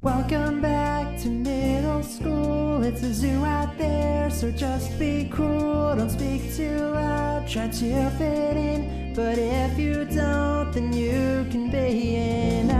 Welcome back to middle school. It's a zoo out there, so just be cool. Don't speak too loud, try to fit in. But if you don't, then you can be an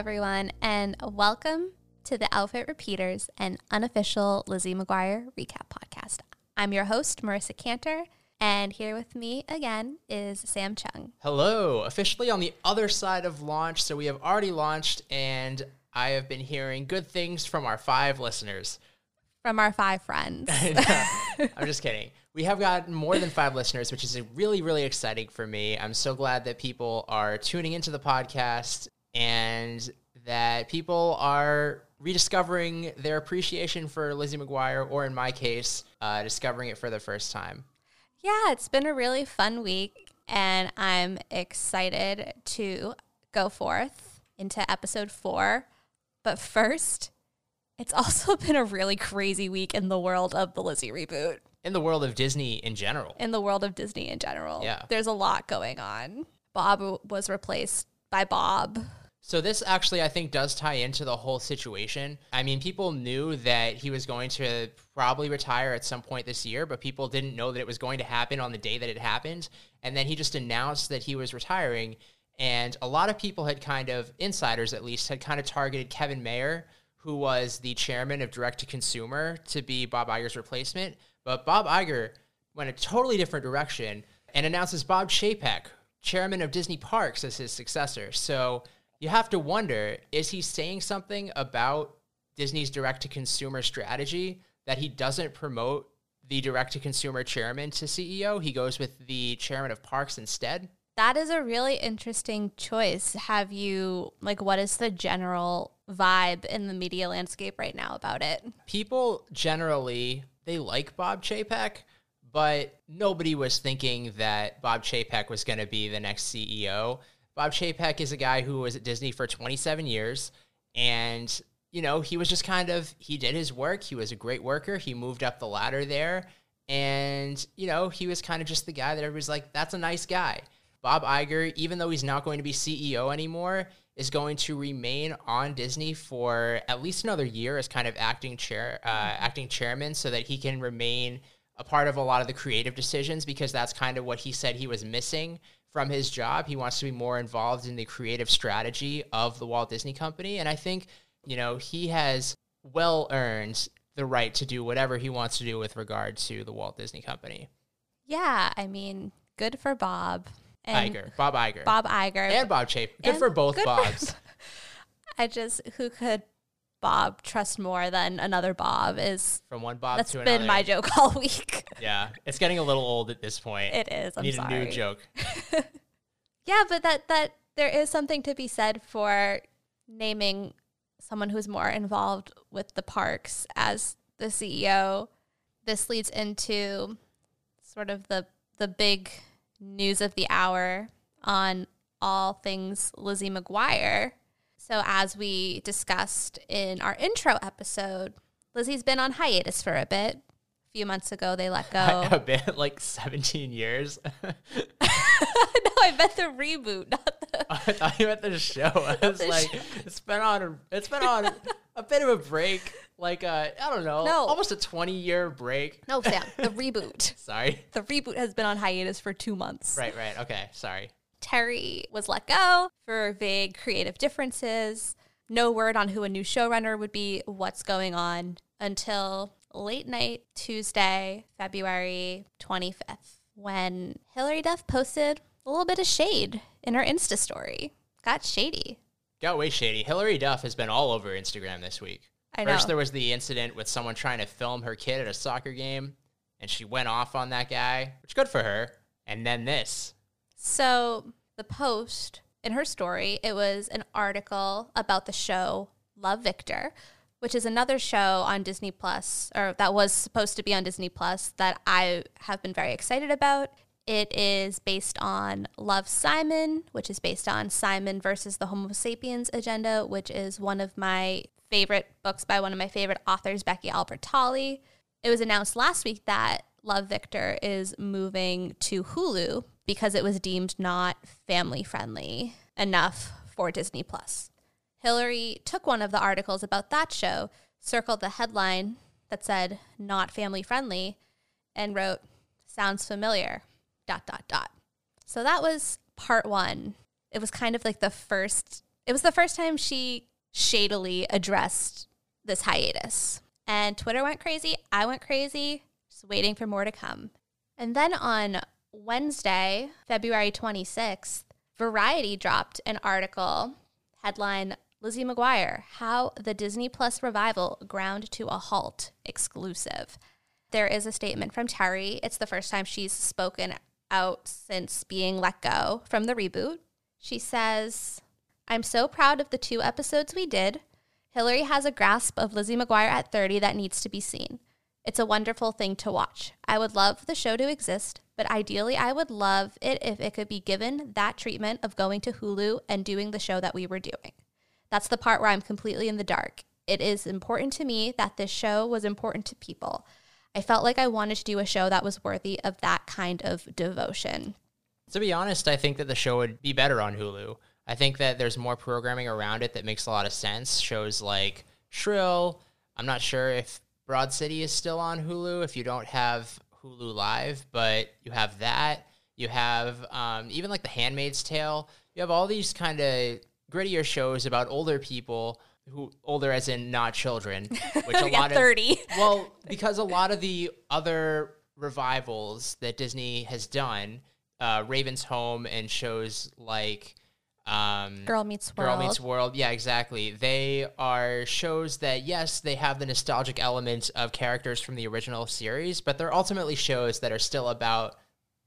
everyone, and welcome to the Outfit Repeaters, an unofficial Lizzie McGuire recap podcast. I'm your host, Marisa Cantor, and here with me again is Sam Chung. Hello, officially on the other side of launch. So we have already launched, and I have been hearing good things from our five listeners. From our five friends. I'm just kidding. We have gotten more than five listeners, which is really, really exciting for me. I'm so glad that people are tuning into the podcast and that people are rediscovering their appreciation for Lizzie McGuire, or in my case, uh, discovering it for the first time. yeah, it's been a really fun week, and I'm excited to go forth into episode four. But first, it's also been a really crazy week in the world of the Lizzie reboot. In the world of Disney in general. in the world of Disney in general. Yeah. There's a lot going on. Bob was replaced by Bob. So this actually I think does tie into the whole situation. I mean, people knew that he was going to probably retire at some point this year, but people didn't know that it was going to happen on the day that it happened. And then he just announced that he was retiring, and a lot of people had kind of insiders at least had kind of targeted Kevin Mayer, who was the chairman of Direct to Consumer, to be Bob Iger's replacement. But Bob Iger went a totally different direction and announces Bob Chapek, chairman of Disney Parks, as his successor. So you have to wonder is he saying something about Disney's direct to consumer strategy that he doesn't promote the direct to consumer chairman to CEO? He goes with the chairman of Parks instead? That is a really interesting choice. Have you, like, what is the general vibe in the media landscape right now about it? People generally they like Bob Chapek, but nobody was thinking that Bob Chapek was going to be the next CEO. Bob Chapek is a guy who was at Disney for 27 years and you know, he was just kind of he did his work. He was a great worker. He moved up the ladder there and you know, he was kind of just the guy that everybody's like that's a nice guy. Bob Iger, even though he's not going to be CEO anymore, is going to remain on Disney for at least another year as kind of acting chair, uh, acting chairman, so that he can remain a part of a lot of the creative decisions because that's kind of what he said he was missing from his job. He wants to be more involved in the creative strategy of the Walt Disney Company, and I think you know he has well earned the right to do whatever he wants to do with regard to the Walt Disney Company. Yeah, I mean, good for Bob. And Iger, Bob Iger, Bob Iger. and Bob Chape. Good And for both good for- Bobs. I just, who could Bob trust more than another Bob is, From one Bob that's to been another. my joke all week. Yeah, it's getting a little old at this point. It is. I'm Need sorry. a new joke. Yeah, but that that there is something to be said for naming someone who's more involved with the parks as the CEO. This leads into sort of the the big news of the hour on all things Lizzie McGuire. So as we discussed in our intro episode, Lizzie's been on hiatus for a bit. A few months ago they let go. a bit like 17 years. no, I meant the reboot, not the I thought you meant the show. I was like, show. it's been on. It's been on a bit of a break. Like uh, I don't know, No. almost a 20 year break. No, Sam, the reboot. Sorry. The reboot has been on hiatus for two months. Right. Right. Okay. Sorry. Terri was let go for vague creative differences. No word on who a new showrunner would be, what's going on until late night Tuesday, February 25th, when Hilary Duff posted a little bit of shade in her Insta story. Got shady. Got way shady. Hilary Duff has been all over Instagram this week. I know. First, there was the incident with someone trying to film her kid at a soccer game, and she went off on that guy, which good for her. And then this. So the post in her story, it was an article about the show Love Victor, which is another show on Disney Plus, or that was supposed to be on Disney Plus, that I have been very excited about. It is based on Love Simon, which is based on Simon versus the Homo sapiens agenda, which is one of my favorite books by one of my favorite authors, Becky Albertalli. It was announced last week that Love Victor is moving to Hulu because it was deemed not family friendly enough for Disney Plus. Hilary took one of the articles about that show, circled the headline that said not family friendly, and wrote, sounds familiar, dot, dot, dot. So that was part one. It was kind of like the first, it was the first time she shadily addressed this hiatus. And Twitter went crazy. I went crazy, just waiting for more to come. And then on Wednesday, February 26th, Variety dropped an article headline Lizzie McGuire, How the Disney Plus Revival Ground to a Halt exclusive. There is a statement from Terri. It's the first time she's spoken out since being let go from the reboot. She says, I'm so proud of the two episodes we did. Hilary has a grasp of Lizzie McGuire at 30 that needs to be seen. It's a wonderful thing to watch. I would love the show to exist, but ideally, I would love it if it could be given that treatment of going to Hulu and doing the show that we were doing. That's the part where I'm completely in the dark. It is important to me that this show was important to people. I felt like I wanted to do a show that was worthy of that kind of devotion. To be honest, I think that the show would be better on Hulu. I think that there's more programming around it that makes a lot of sense. Shows like Shrill. I'm not sure if Broad City is still on Hulu if you don't have Hulu Live, but you have that. You have um, even like The Handmaid's Tale. You have all these kind of grittier shows about older people who older as in not children, which a yeah, lot of 30. well, because a lot of the other revivals that Disney has done, uh, Raven's Home and shows like um, Girl Meets World. Girl Meets World, yeah, exactly. They are shows that yes, they have the nostalgic element of characters from the original series, but they're ultimately shows that are still about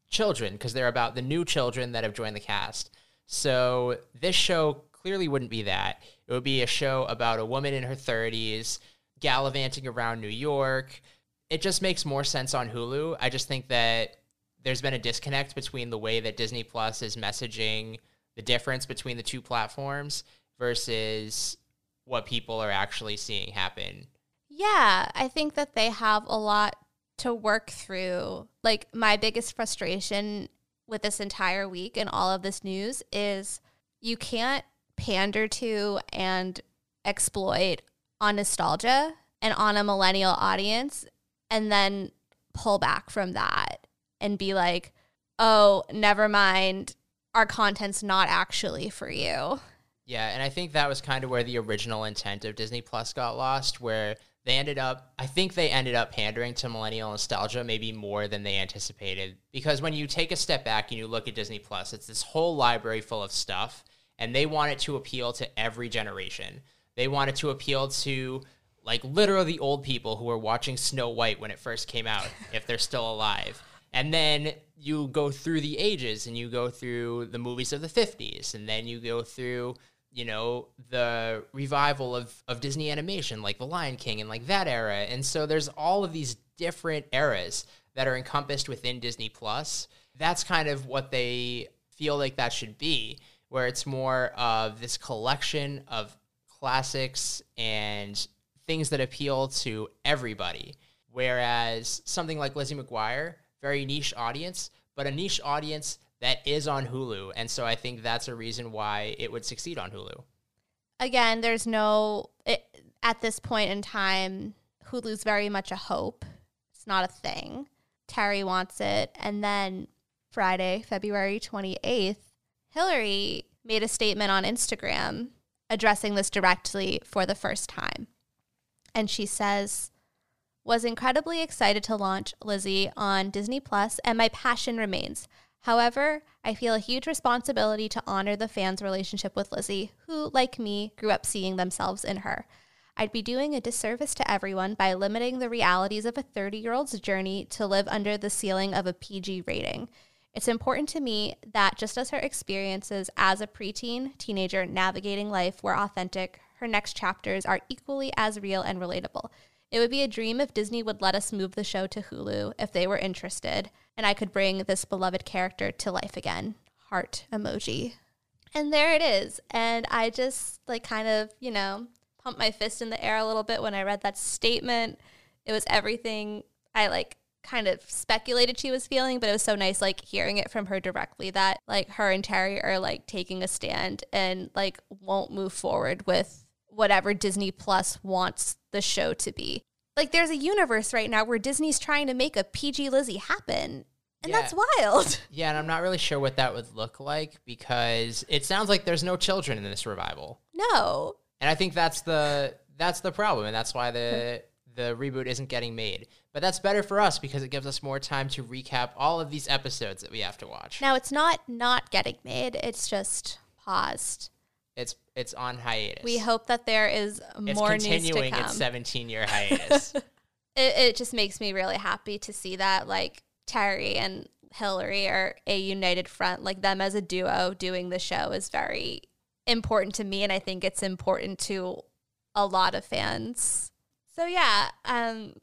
children because they're about the new children that have joined the cast. So this show clearly wouldn't be that. It would be a show about a woman in her 30s gallivanting around New York. It just makes more sense on Hulu. I just think that there's been a disconnect between the way that Disney Plus is messaging the difference between the two platforms versus what people are actually seeing happen. Yeah, I think that they have a lot to work through. Like, my biggest frustration with this entire week and all of this news is you can't pander to and exploit on nostalgia and on a millennial audience and then pull back from that and be like, oh, never mind. Our content's not actually for you. Yeah, and I think that was kind of where the original intent of Disney Plus got lost, where they ended up, I think they ended up pandering to millennial nostalgia maybe more than they anticipated. Because when you take a step back and you look at Disney Plus, it's this whole library full of stuff, and they want it to appeal to every generation. They want it to appeal to like literally the old people who were watching Snow White when it first came out, if they're still alive. And then you go through the ages and you go through the movies of the 50s, and then you go through you know the revival of of Disney animation like The Lion King and like that era. And so there's all of these different eras that are encompassed within Disney Plus. That's kind of what they feel like that should be where it's more of this collection of classics and things that appeal to everybody. Whereas something like Lizzie McGuire very niche audience but a niche audience that is on Hulu. And so I think that's a reason why it would succeed on Hulu. Again, there's no, it, at this point in time, Hulu's very much a hope. It's not a thing. Terri wants it. And then Friday, February 28th, Hilary made a statement on Instagram addressing this directly for the first time. And she says, was incredibly excited to launch Lizzie on Disney Plus, and my passion remains. However, I feel a huge responsibility to honor the fans' relationship with Lizzie, who, like me, grew up seeing themselves in her. I'd be doing a disservice to everyone by limiting the realities of a 30 year old's journey to live under the ceiling of a PG rating. It's important to me that just as her experiences as a preteen teenager navigating life were authentic, her next chapters are equally as real and relatable. It would be a dream if Disney would let us move the show to Hulu if they were interested, and I could bring this beloved character to life again. Heart emoji. And there it is. And I just like kind of, you know, pumped my fist in the air a little bit when I read that statement. It was everything I like kind of speculated she was feeling, but it was so nice like hearing it from her directly that like her and Terri are like taking a stand and like won't move forward with whatever Disney Plus wants the show to be. Like there's a universe right now where Disney's trying to make a PG Lizzie happen. And Yeah. that's wild. Yeah, and I'm not really sure what that would look like because it sounds like there's no children in this revival. No. And I think that's the that's the problem, and that's why the the reboot isn't getting made. But that's better for us because it gives us more time to recap all of these episodes that we have to watch. Now it's not not getting made. It's just paused. It's it's on hiatus. We hope that there is it's more news to continuing come. its 17 year hiatus. it, it just makes me really happy to see that like Terri and Hilary are a united front. Like them as a duo doing the show is very important to me, and I think it's important to a lot of fans. So yeah, um,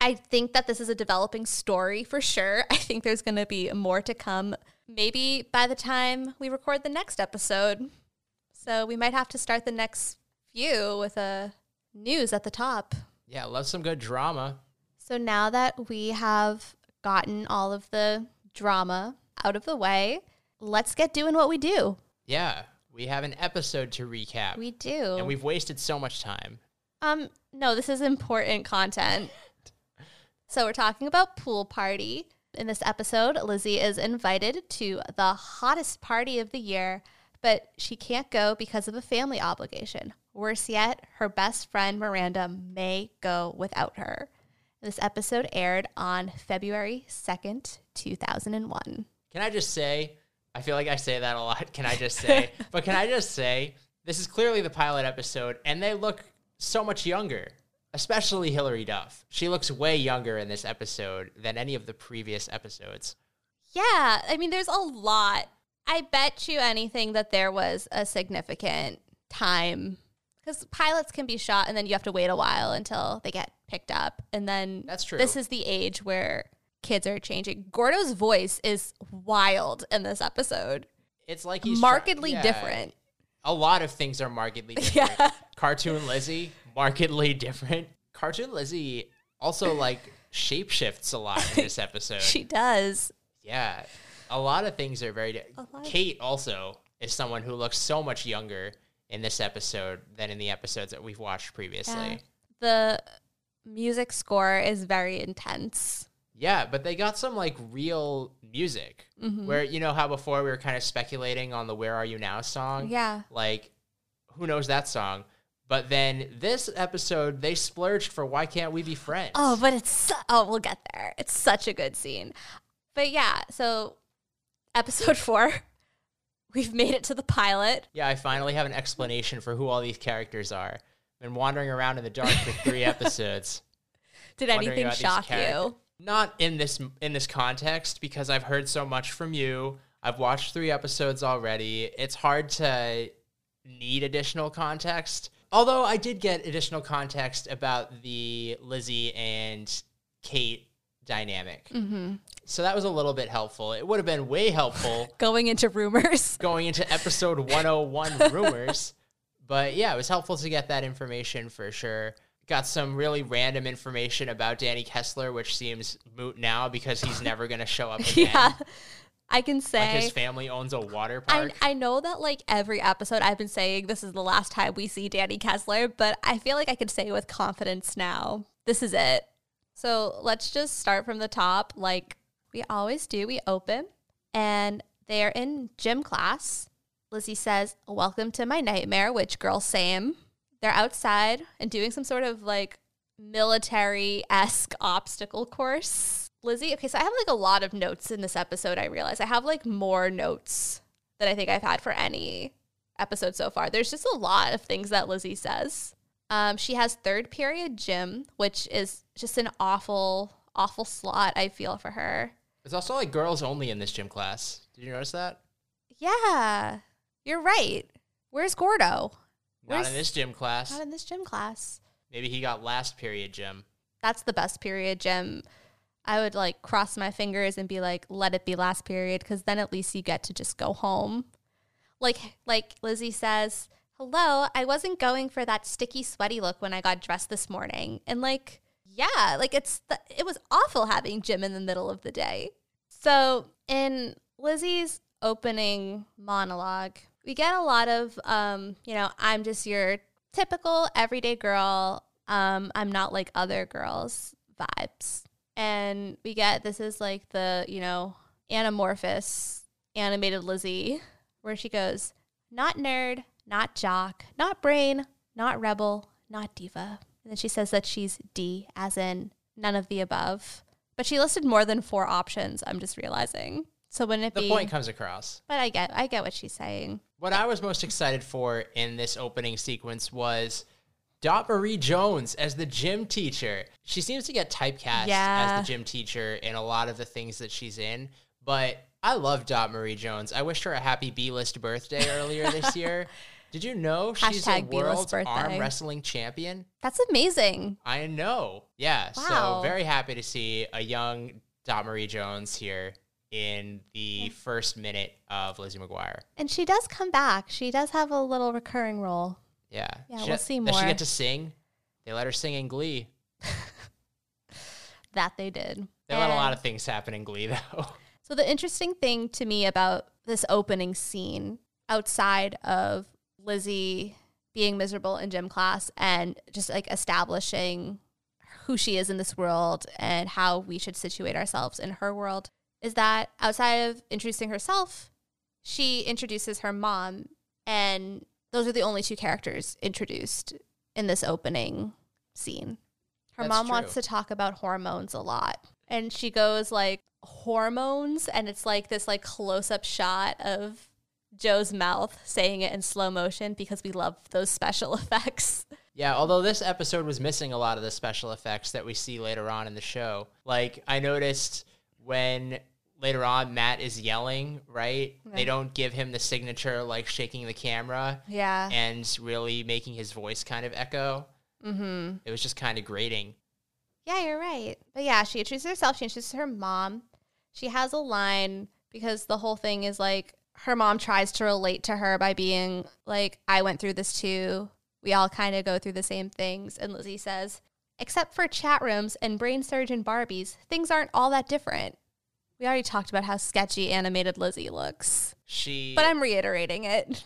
I think that this is a developing story for sure. I think there's going to be more to come. Maybe by the time we record the next episode, so we might have to start the next few with a news at the top. yeah, love some good drama. So now that we have gotten all of the drama out of the way, let's get doing what we do. Yeah, we have an episode to recap. We do. and we've wasted so much time. um no, this is important content. So we're talking about pool party. In this episode, Lizzie is invited to the hottest party of the year, but she can't go because of a family obligation. Worse yet, her best friend Miranda may go without her. This episode aired on February 2nd, 2001. Can I just say, I feel like I say that a lot. Can I just say, but can I just say, this is clearly the pilot episode, and they look so much younger, especially Hilary Duff. She looks way younger in this episode than any of the previous episodes. Yeah, I mean, there's a lot. I bet you anything that there was a significant time because pilots can be shot and then you have to wait a while until they get picked up. And then That's true. This is the age where kids are changing. Gordo's voice is wild in this episode, It's like he's try- markedly yeah. different. A lot of things are markedly different. Yeah. Cartoon Lizzie, markedly different. Cartoon Lizzie also like shapeshifts a lot in this episode. She does. Yeah, a lot of things are very. Di- lot of- Kate also is someone who looks so much younger in this episode than in the episodes that we've watched previously. The music score is very intense. Yeah, but they got some like real music Mm-hmm. where you know how before we were kind of speculating on the "Where Are You Now" song. Yeah. like who knows that song? But then this episode, they splurged for "Why Can't We Be Friends?" Oh, but it's oh, we'll get there. It's such a good scene. But yeah, so episode four, we've made it to the pilot. Yeah, I finally have an explanation for who all these characters are. Been wandering around in the dark for three episodes. Did anything shock you? Not in this in this context because I've heard so much from you. I've watched three episodes already. It's hard to need additional context. Although I did get additional context about the Lizzie and Kate dynamic. Mm-hmm. So that was a little bit helpful. It would have been way helpful Going into rumors. going into episode 101 rumors. But yeah, it was helpful to get that information for sure. Got some really random information about Danny Kessler, which seems moot now because he's never going to show up again. yeah, I can Like say. his family owns a water I, park. I know that like every episode I've been saying this is the last time we see Danny Kessler, but I feel like I can say with confidence now, this is it. So let's just start from the top like we always do. We open and they're in gym class. Lizzie says, Welcome to my nightmare, which girl, same. They're outside and doing some sort of like military esque obstacle course. Lizzie, okay, so I have like a lot of notes in this episode. I realize I have like more notes than I think I've had for any episode so far. There's just a lot of things that Lizzie says. Um, she has third period gym, which is just an awful, awful slot, I feel for her. It's also like girls only in this gym class. Did you notice that? Yeah, you're right. Where's Gordo? Not in this gym class. Not in this gym class. Maybe he got last period gym. That's the best period gym. I would like cross my fingers and be like, let it be last period, because then at least you get to just go home. Like like Lizzie says, Hello, I wasn't going for that sticky, sweaty look when I got dressed this morning. And like, yeah, like it's it was awful having gym in the middle of the day. So in Lizzie's opening monologue, we get a lot of, um, you know, I'm just your typical everyday girl. Um, I'm not like other girls vibes. And we get this is like the, you know, anamorphous animated Lizzie, where she goes, not nerd, not jock, not brain, not rebel, not diva. And then she says that she's D, as in none of the above. But she listed more than four options, I'm just realizing. So wouldn't it The be point comes across. But I get I get what she's saying. What I was most excited for in this opening sequence was Dot Marie Jones as the gym teacher. She seems to get typecast Yeah. as the gym teacher in a lot of the things that she's in, but I love Dot Marie Jones. I wished her a happy B-list birthday earlier this year. Did you know she's a Hashtag B-list birthday. arm wrestling champion? That's amazing. I know. Yeah. Wow. So very happy to see a young Dot Marie Jones here in the first minute of Lizzie McGuire. And she does come back. She does have a little recurring role. Yeah. Yeah, She- we'll see more. Does she get to sing? They let her sing in Glee. That they did. They let a lot of things happen in Glee, though. So the interesting thing to me about this opening scene, outside of Lizzie being miserable in gym class and just like establishing who she is in this world and how we should situate ourselves in her world, is that outside of introducing herself, she introduces her mom, and those are the only two characters introduced in this opening scene. Her That's mom true. wants to talk about hormones a lot. And she goes like hormones and it's like this like close up shot of Jo's mouth saying it in slow motion because we love those special effects. Yeah, although this episode was missing a lot of the special effects that we see later on in the show. Like, I noticed when later on Matt is yelling, right? They don't give him the signature, like shaking the camera Yeah. and really making his voice kind of echo. mm-hmm. It was just kind of grating. Yeah, you're right. But yeah, she introduces herself. She introduces her mom. She has a line because the whole thing is like her mom tries to relate to her by being like, I went through this too. We all kind of go through the same things. And Lizzie says, except for chat rooms and brain surgeon Barbies, things aren't all that different. We already talked about how sketchy animated Lizzie looks, She, but I'm reiterating it.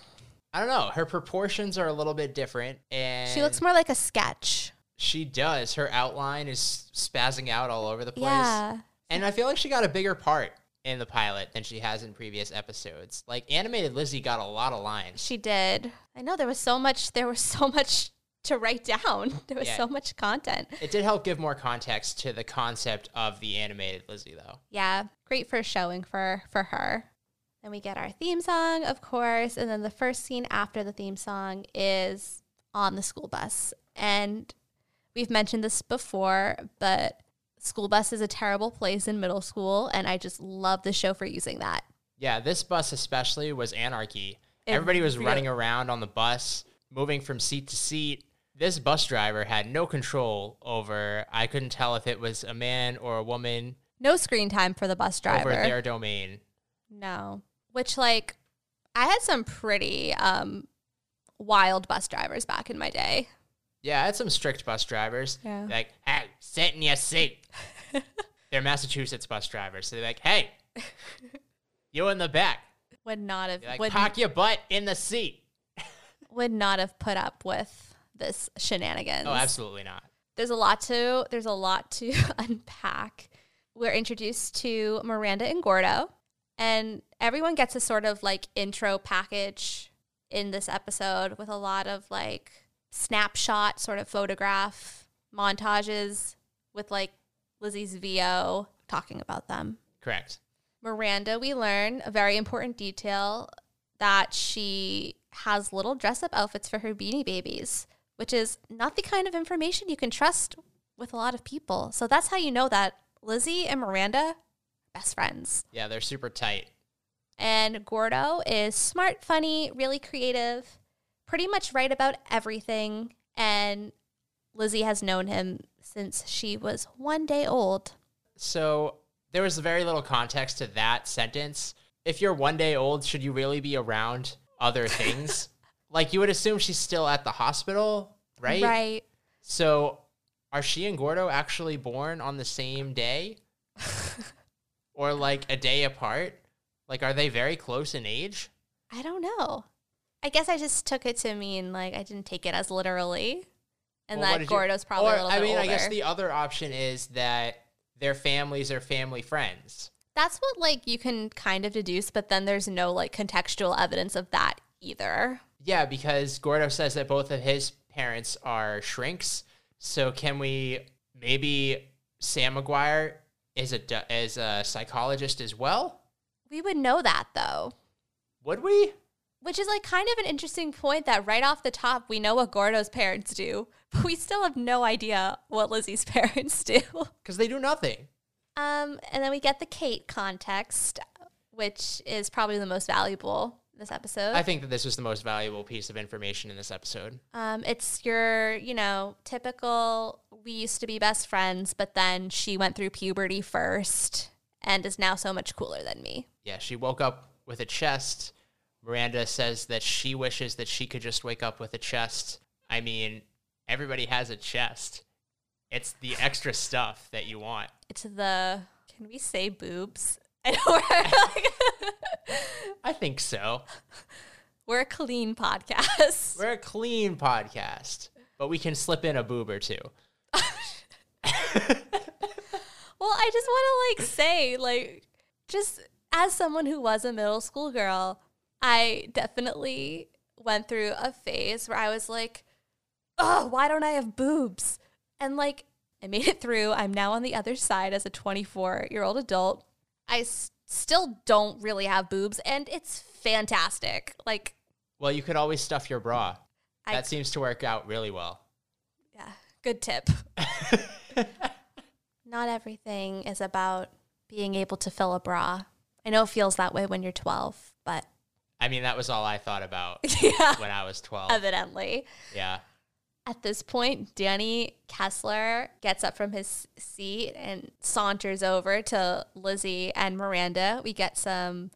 I don't know, her proportions are a little bit different, and She looks more like a sketch. She does. Her outline is spazzing out all over the place. Yeah. And I feel like she got a bigger part in the pilot than she has in previous episodes. Like animated Lizzie got a lot of lines. She did. I know there was so much there was so much to write down. There was Yeah. so much content. It did help give more context to the concept of the animated Lizzie though. Yeah, great first showing for for her. Then we get our theme song, of course, and then the first scene after the theme song is on the school bus. And we've mentioned this before, but school bus is a terrible place in middle school, and I just love the show for using that. Yeah, this bus especially was anarchy. It Everybody was running around on the bus, moving from seat to seat. This bus driver had no control over I couldn't tell if it was a man or a woman No screen time for the bus driver. over their domain. No. Which like I had some pretty um wild bus drivers back in my day. Yeah, I had some strict bus drivers. Yeah. Like, hey, sit in your seat. They're Massachusetts bus drivers. So they're like, hey, you in the back. Would not have You're like, would, park your butt in the seat. would not have put up with this shenanigans. Oh, absolutely not. There's a lot to there's a lot to unpack. We're introduced to Miranda and Gordo, and everyone gets a sort of like intro package in this episode with a lot of like snapshot sort of photograph montages with like Lizzie's VO talking about them. Correct. Miranda, we learn a very important detail that she has little dress up outfits for her beanie babies, which is not the kind of information you can trust with a lot of people. So that's how you know that Lizzie and Miranda are best friends. Yeah, they're super tight. And Gordo is smart, funny, really creative, pretty much right about everything. And Lizzie has known him since she was one day old. So there was very little context to that sentence. If you're one day old, should you really be around other things? like you would assume she's still at the hospital, right? Right. So are she and Gordo actually born on the same day? or like a day apart? Like are they very close in age? I don't know. I guess I just took it to mean like I didn't take it as literally. And Well, that did you- Gordo's probably or, a little I mean, older. I guess the other option is that their families are family friends. That's what like you can kind of deduce, but then there's no like contextual evidence of that either. Yeah, because Gordo says that both of his parents are shrinks. So can we maybe Sam McGuire is a is a psychologist as well? We would know that though. Would we? Which is like kind of an interesting point that right off the top we know what Gordo's parents do, but we still have no idea what Lizzie's parents do. Because they do nothing. Um, and then we get the Kate context, which is probably the most valuable this episode. I think that this was the most valuable piece of information in this episode. Um, it's your, you know, typical we used to be best friends, but then she went through puberty first and is now so much cooler than me. Yeah, she woke up with a chest. Miranda says that she wishes that she could just wake up with a chest. I mean, everybody has a chest. It's the extra stuff that you want. It's the can we say boobs? I know we're like I think so. we're a clean podcast. We're a clean podcast, but we can slip in a boob or two. Well, I just want to like say, like, just as someone who was a middle school girl, I definitely went through a phase where I was like, oh, why don't I have boobs? And like, I made it through. I'm now on the other side as a 24 year old adult. I s- still don't really have boobs, and it's fantastic. Like, Well, you could always stuff your bra. I- that seems to work out really well. yeah, good tip. Not everything is about being able to fill a bra. I know it feels that way when you're 12, but I mean, that was all I thought about yeah, when I was 12. evidently. Yeah. At this point, Danny Kessler gets up from his seat and saunters over to Lizzie and Miranda. We get some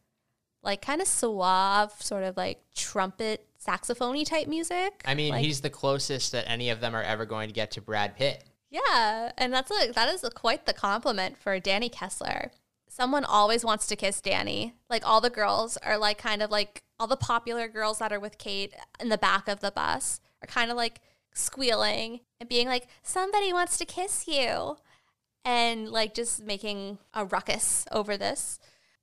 like kind of suave, sort of like trumpet saxophony type music. I mean, Like- he's the closest that any of them are ever going to get to Brad Pitt. Yeah, and that's a that is a, quite the compliment for Danny Kessler. Someone always wants to kiss Danny. Like all the girls are like kind of like all the popular girls that are with Kate in the back of the bus are kind of like squealing and being like somebody wants to kiss you and like just making a ruckus over this.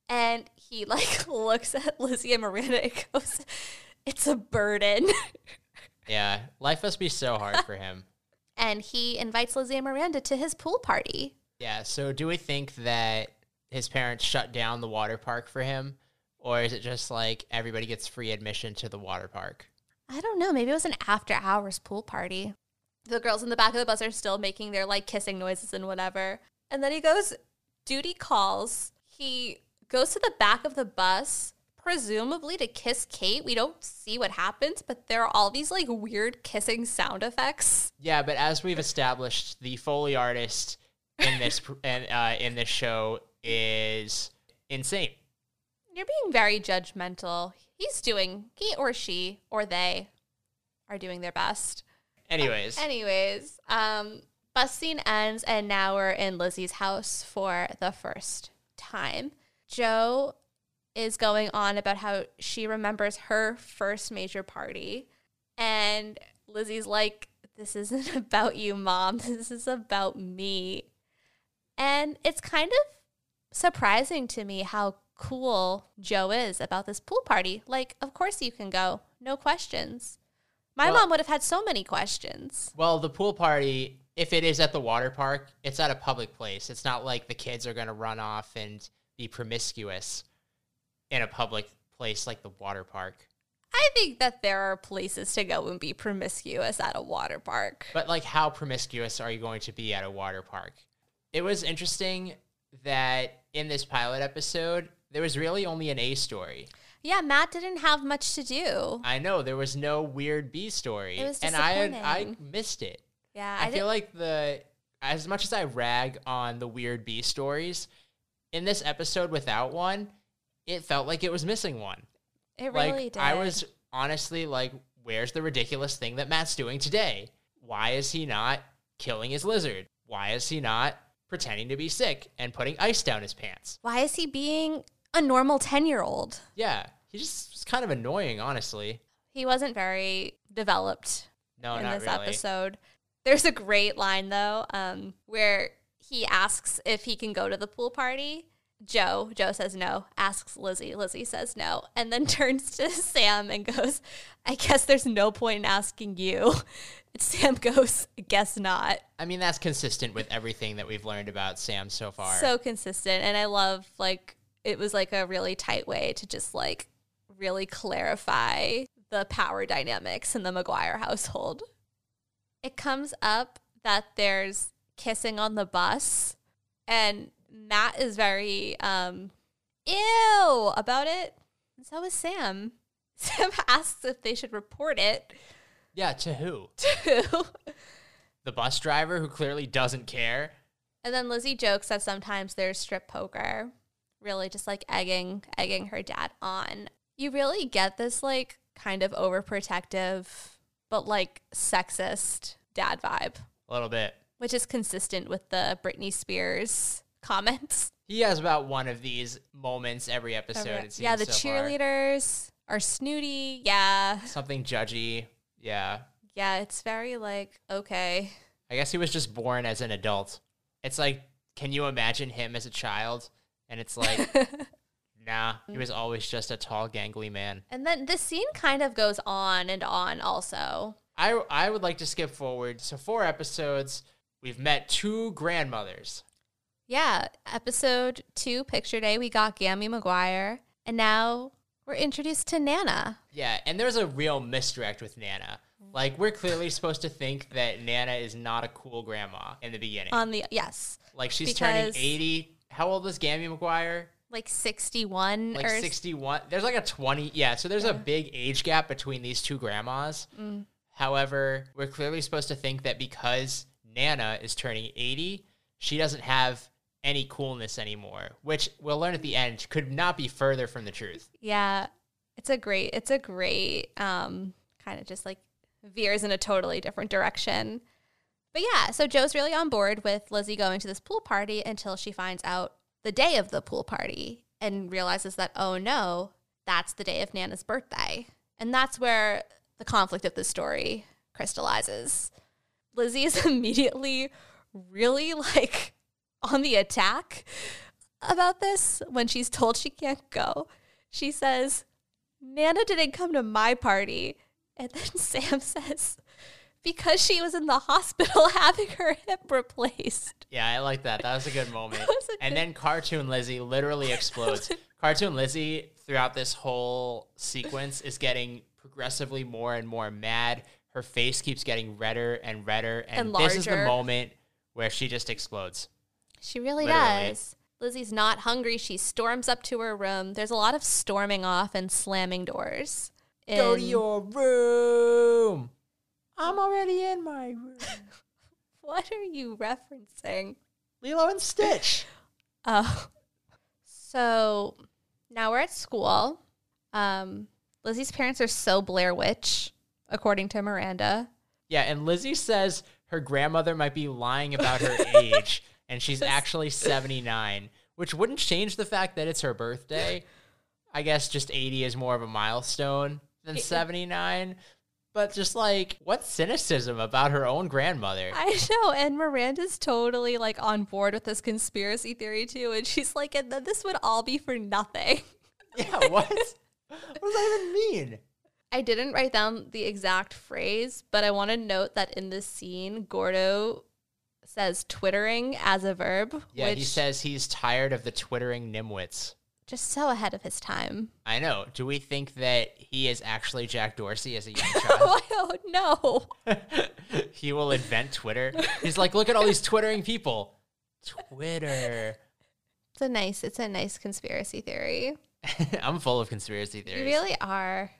And he like looks at Lizzie and Miranda and goes, "It's a burden." Yeah. Life must be so hard for him. and he invites Lizzie and Miranda to his pool party. Yeah. So, do we think that his parents shut down the water park for him? Or is it just like everybody gets free admission to the water park? I don't know. Maybe it was an after hours pool party. The girls in the back of the bus are still making their like kissing noises and whatever. And then he goes, duty calls. He goes to the back of the bus, presumably to kiss Kate. We don't see what happens, but there are all these like weird kissing sound effects. Yeah, but as we've established, the foley artist in this and uh, in this show is insane. You're being very judgmental. He's doing, he or she or they are doing their best. Anyways, Anyways, um, bus scene ends, and now we're in Lizzie's house for the first time. Jo is going on about how she remembers her first major party, and Lizzie's like, This isn't about you, mom. This is about me. And it's kind of surprising to me how cool Jo is about this pool party. Like, of course you can go, no questions. My Well- mom would have had so many questions. well, the pool party, if it is at the water park, it's at a public place. It's not like the kids are going to run off and be promiscuous in a public place like the water park. I think that there are places to go and be promiscuous at a water park. But like, how promiscuous are you going to be at a water park? It was interesting that in this pilot episode, there was really only an A story. Yeah, Matt didn't have much to do. I know there was no weird B story, It was and I I missed it. Yeah, I, I, feel like the as much as I rag on the weird B stories, in this episode without one, it felt like it was missing one. it like really did. I was honestly like, where's the ridiculous thing that Matt's doing today? Why is he not killing his lizard? Why is he not pretending to be sick and putting ice down his pants? Why is he being a normal 10 year old? Yeah, he just was kind of annoying, honestly. He wasn't very developed No, in not this really. episode. There's a great line though, um, where he asks if he can go to the pool party. Jo, Jo says no, asks Lizzie, Lizzie says no, and then turns to Sam and goes, I guess there's no point in asking you. Sam goes, guess not. I mean, that's consistent with everything that we've learned about Sam so far. So consistent. And I love like it was like a really tight way to just like really clarify the power dynamics in the McGuire household. It comes up that there's kissing on the bus and Matt is very um ew about it. And so is Sam. Sam asks if they should report it yeah, to who? too. The bus driver who clearly doesn't care. And then Lizzie jokes that sometimes there's strip poker, really just like egging egging her dad on. You really get this like kind of overprotective but like sexist dad vibe, A little bit. which is consistent with the Britney Spears comments. He has about one of these moments every episode. It seems yeah, the so far. cheerleaders are snooty. Yeah. Something judgy. Yeah. Yeah, it's very like okay. I guess he was just born as an adult. It's like, can you imagine him as a child? And it's like, nah, he mm. was always just a tall, gangly man. and then this scene kind of goes on and on also. I, I would like to skip forward. So, four episodes, we've met two grandmothers. Yeah, episode two, picture day, we got Gammy McGuire, and now we're introduced to Nana. Yeah, and there's a real misdirect with Nana. Like, we're clearly supposed to think that Nana is not a cool grandma in the beginning. On the yes, like, she's turning 80. How old is Gammy McGuire? like sixty-one like or 61 there's like a 20 yeah so there's a big age gap between these two grandmas Mm. however we're clearly supposed to think that because nana is turning 80 she doesn't have any coolness anymore which we'll learn at the end could not be further from the truth Yeah, it's a great, it's a great, um, kind of just like veers in a totally different direction. But yeah, so Jo's really on board with Lizzie going to this pool party until she finds out the day of the pool party and realizes that, oh no, that's the day of Nana's birthday. And that's where the conflict of the story crystallizes. Lizzie is immediately really like on the attack about this when she's told she can't go. She says, Nana didn't come to my party. And then Sam says, because she was in the hospital having her hip replaced. yeah i like that. That was a good moment. A and good- then cartoon lizzie literally explodes. cartoon lizzie throughout this whole sequence is getting progressively more and more mad. Her face keeps getting redder and redder. And, And this is the moment where she just explodes She really Literally. does. Lizzie's not hungry. She storms up to her room. There's a lot of storming off and slamming doors. Go to your room. I'm already in my room. What are you referencing? Lilo and Stitch. Oh. So now we're at school. Um, Lizzie's parents are so Blair Witch, according to Miranda. Yeah, and Lizzie says her grandmother might be lying about her age, and she's actually 79, which wouldn't change the fact that it's her birthday. I guess just 80 is more of a milestone than 79. But just like, what cynicism about her own grandmother? I know, and Miranda's totally like on board with this conspiracy theory too, and she's like, and then this would all be for nothing. yeah, what? what does that even mean? I didn't write down the exact phrase, but I want to note that in this scene, Gordo says twittering as a verb, Yeah, which he says he's tired of the twittering nimwits. just so ahead of his time. I know. Do we think that he is actually Jack Dorsey as a young child? Oh, no. he will invent Twitter. He's like, look at all these twittering people. Twitter. It's a nice, it's a nice conspiracy theory. I'm full of conspiracy theories. You really are.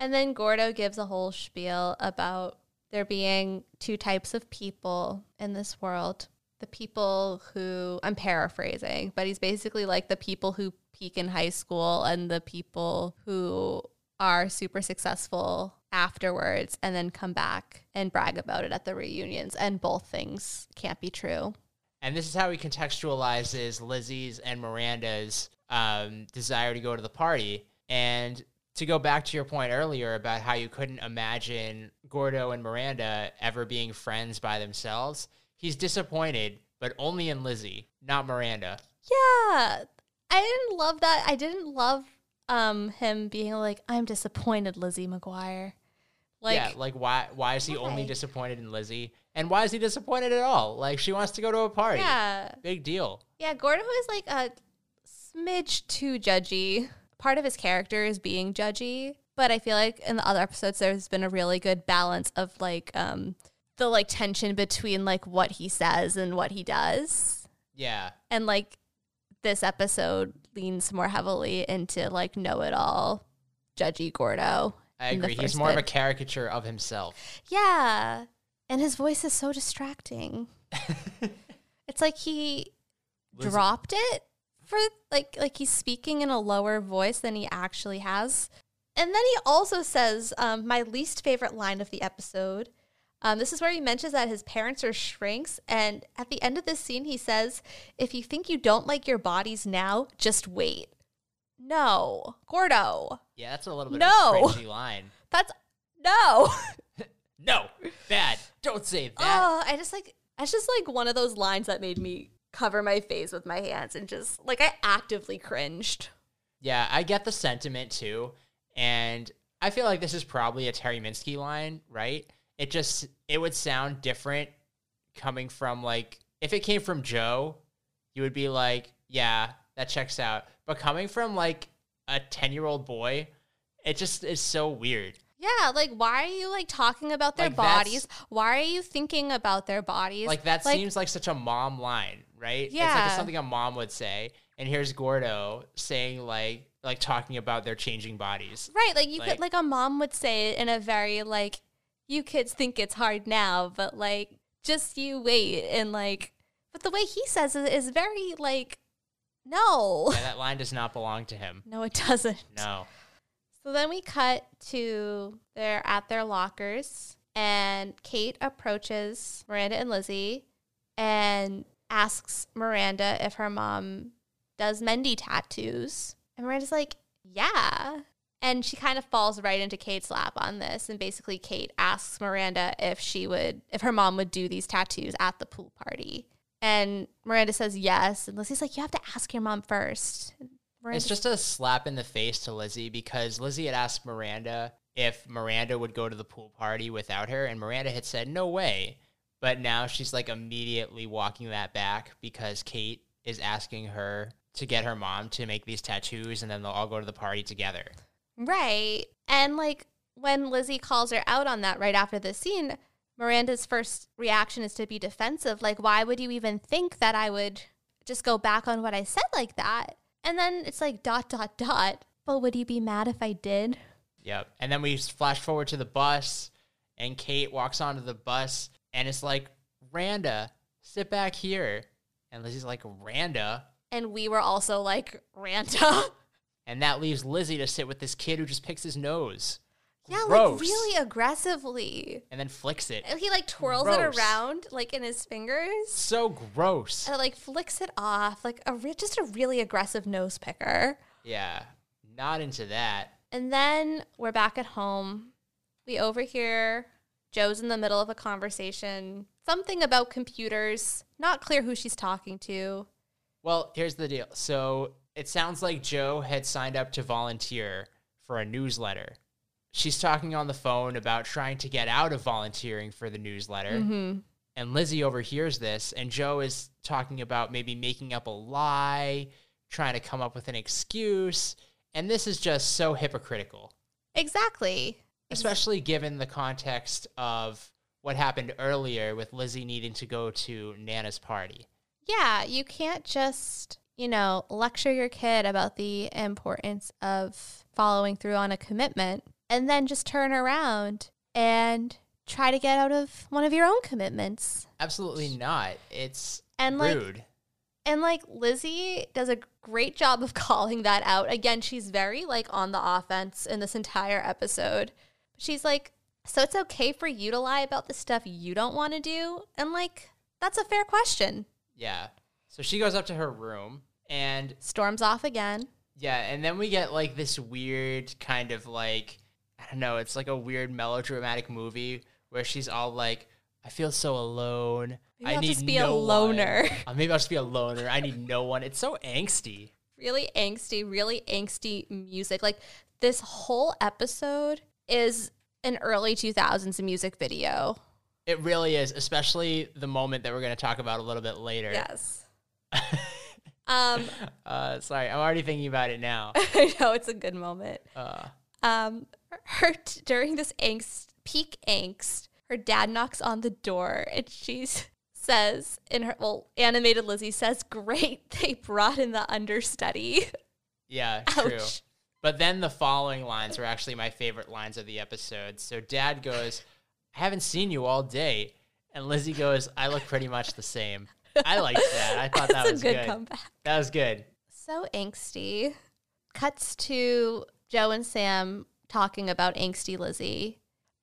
And then Gordo gives a whole spiel about there being two types of people in this world. The people who, I'm paraphrasing, but he's basically like the people who peak in high school and the people who are super successful afterwards and then come back and brag about it at the reunions. And both things can't be true. And this is how he contextualizes Lizzie's and Miranda's um, desire to go to the party. And to go back to your point earlier about how you couldn't imagine Gordo and Miranda ever being friends by themselves, he's disappointed, but only in Lizzie, not Miranda. Yeah. I didn't love that. I didn't love um him being like, I'm disappointed, Lizzie McGuire. Like yeah, like why why is he only disappointed in Lizzie? And why is he disappointed at all? Like she wants to go to a party. Yeah. Big deal. Yeah, Gordo is like a smidge too judgy. Part of his character is being judgy, but I feel like in the other episodes there's been a really good balance of like um the like tension between like what he says and what he does. Yeah. And like this episode leans more heavily into like know-it-all judgy Gordo. I agree. He's more of a caricature of himself. Yeah. And his voice is so distracting. It's like he dropped it for like like he's speaking in a lower voice than he actually has. And then he also says um, my least favorite line of the episode. Um, this is where he mentions that his parents are shrinks, and at the end of this scene, he says, "If you think you don't like your bodies now, just wait." No, Gordo, Yeah, that's a little bit No. of a cringy line. that's no. No, bad. Don't say that. Oh, I just like it's just like one of those lines that made me cover my face with my hands and just like I actively cringed. Yeah, I get the sentiment too. And I feel like this is probably a Terri Minsky line, right? It just it would sound different coming from like if it came from Jo, you would be like, yeah, that checks out. But coming from like a 10-year-old boy, it just is so weird. Yeah, like why are you like talking about their Like, bodies? Why are you thinking about their bodies? Like that seems like such a mom line, right? Yeah, It's like something a mom would say. And here's Gordo saying like like talking about their changing bodies. right. Like you like- could like a mom would say it in a very like you kids think it's hard now, but like just you wait and like. But the way he says it is very like no, Yeah, that line does not belong to him. no, it doesn't. No. So then we cut to they're at their lockers, and Kate approaches Miranda and Lizzie and asks Miranda if her mom does mehndi tattoos. And Miranda's like, yeah. And she kind of falls right into Kate's lap on this. And basically, Kate asks Miranda if she would, if her mom would do these tattoos at the pool party. And Miranda says yes. And Lizzie's like, you have to ask your mom first. And Miranda's It's just a slap in the face to Lizzie because Lizzie had asked Miranda if Miranda would go to the pool party without her, and Miranda had said, no way. But now she's like immediately walking that back because Kate is asking her to get her mom to make these tattoos and then they'll all go to the party together. Right. And like when Lizzie calls her out on that right after the scene, Miranda's first reaction is to be defensive. Like, why would you even think that I would just go back on what I said like that? And then it's like dot, dot, dot. But would you be mad if I did? Yep. And then we flash forward to the bus, and Kate walks onto the bus, and it's like, Randa, sit back here. And Lizzie's like, Randa. And we were also like, Randa. And that leaves Lizzie to sit with this kid who just picks his nose. Yeah, Gross. like really aggressively. And then flicks it. And he like twirls Gross. it around like in his fingers. So gross. And like flicks it off. Like a re- just a really aggressive nose picker. Yeah. Not into that. And then we're back at home. We overhear Jo's in the middle of a conversation, something about computers. Not clear who she's talking to. Well, here's the deal. So it sounds like Jo had signed up to volunteer for a newsletter. She's talking on the phone about trying to get out of volunteering for the newsletter. Mm-hmm. And Lizzie overhears this, and Jo is talking about maybe making up a lie, trying to come up with an excuse. And this is just so hypocritical, Exactly. especially given the context of what happened earlier with Lizzie needing to go to Nana's party. Yeah, you can't just you know, lecture your kid about the importance of following through on a commitment and then just turn around and try to get out of one of your own commitments. Absolutely not. It's And like rude. and like Lizzie does a great job of calling that out. Again, she's very like on the offense in this entire episode. She's like, "So it's okay for you to lie about the stuff you don't want to do?" And like, that's a fair question. yeah. So she goes up to her room and Storms off again. yeah, and then we get like this weird kind of like I don't know, it's like a weird melodramatic movie where she's all like I feel so alone. Maybe I I'll need just be a no one." loner. Uh, maybe I'll just be a loner. I need no one. It's so angsty. really angsty, really angsty music. Like this whole episode is an early 2000s music video. It really is, especially the moment that we're going to talk about a little bit later. Yes. um, Uh, sorry, I'm already thinking about it now. I know it's a good moment. Uh, Um, her t- during this angst, peak angst, her dad knocks on the door and she says in her well, animated Lizzie says, "Great, they brought in the understudy." yeah, true. Ouch. But then the following lines were actually my favorite lines of the episode. So Dad goes, "I haven't seen you all day," and Lizzie goes, "I look pretty much the same." I liked that. I thought that was a good, good. comeback. That was good. So angsty. Cuts to Jo and Sam talking about angsty Lizzie.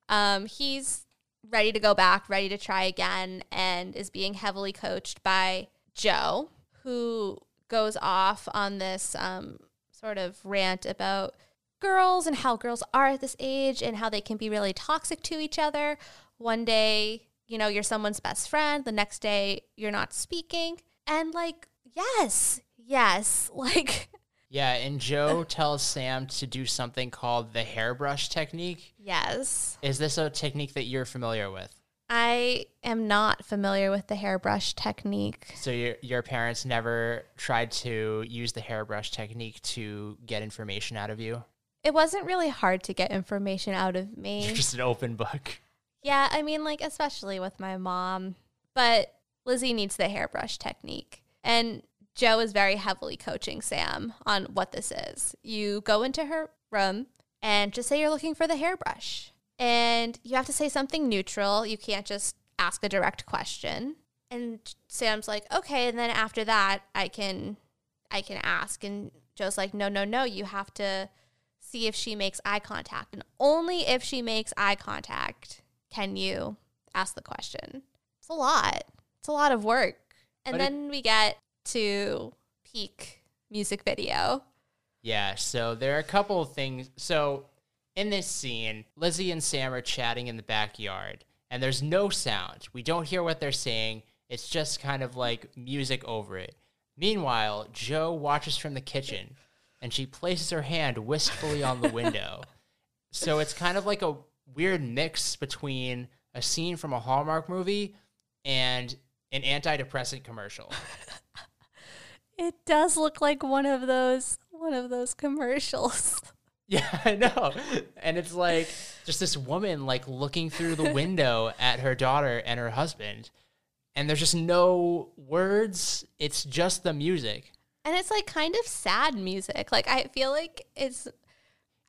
Um, he's ready to go back, ready to try again, and is being heavily coached by Jo, who goes off on this um, sort of rant about girls and how girls are at this age and how they can be really toxic to each other. One day, you know, you're someone's best friend, the next day, you're not speaking. And like, yes, yes, like, Yeah, and Jo tells Sam to do something called the hairbrush technique. yes. Is this a technique that you're familiar with? I am not familiar with the hairbrush technique. So your your parents never tried to use the hairbrush technique to get information out of you? It wasn't really hard to get information out of me. You're just an open book. Yeah, I mean, like, especially with my mom. But Lizzie needs the hairbrush technique. And Jo is very heavily coaching Sam on what this is. You go into her room and just say you're looking for the hairbrush. And you have to say something neutral. You can't just ask a direct question. And Sam's like, okay. And then after that, I can, I can ask. And Jo's like, no, no, no. You have to see if she makes eye contact. And only if she makes eye contact can you ask the question. It's a lot. It's a lot of work. And But it- then we get to peak music video. Yeah, so there are a couple of things. So in this scene, Lizzie and Sam are chatting in the backyard, and there's no sound. We don't hear what they're saying. It's just kind of like music over it. Meanwhile, Jo watches from the kitchen, and she places her hand wistfully on the window. so it's kind of like a weird mix between a scene from a Hallmark movie and an antidepressant commercial. It does look like one of those one of those commercials. Yeah, I know. And it's like just this woman like looking through the window at her daughter and her husband. And there's just no words. It's just the music. And it's like kind of sad music. Like I feel like it's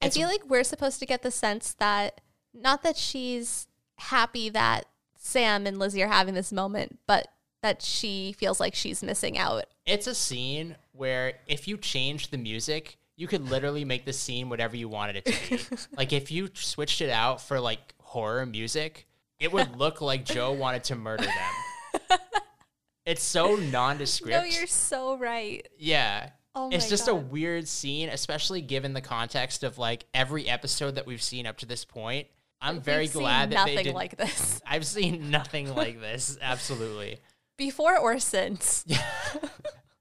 I feel like we're supposed to get the sense that not that she's happy that Sam and Lizzie are having this moment, but that she feels like she's missing out. It's a scene where if you change the music, you could literally make the scene whatever you wanted it to be. like if you switched it out for like horror music, it would look like Jo wanted to murder them. it's so nondescript. No, you're so right. Yeah. Oh it's just a weird scene, especially given the context of like every episode that we've seen up to this point. I'm very We've seen glad that nothing they did. like this I've seen nothing like this. Absolutely. Before or since.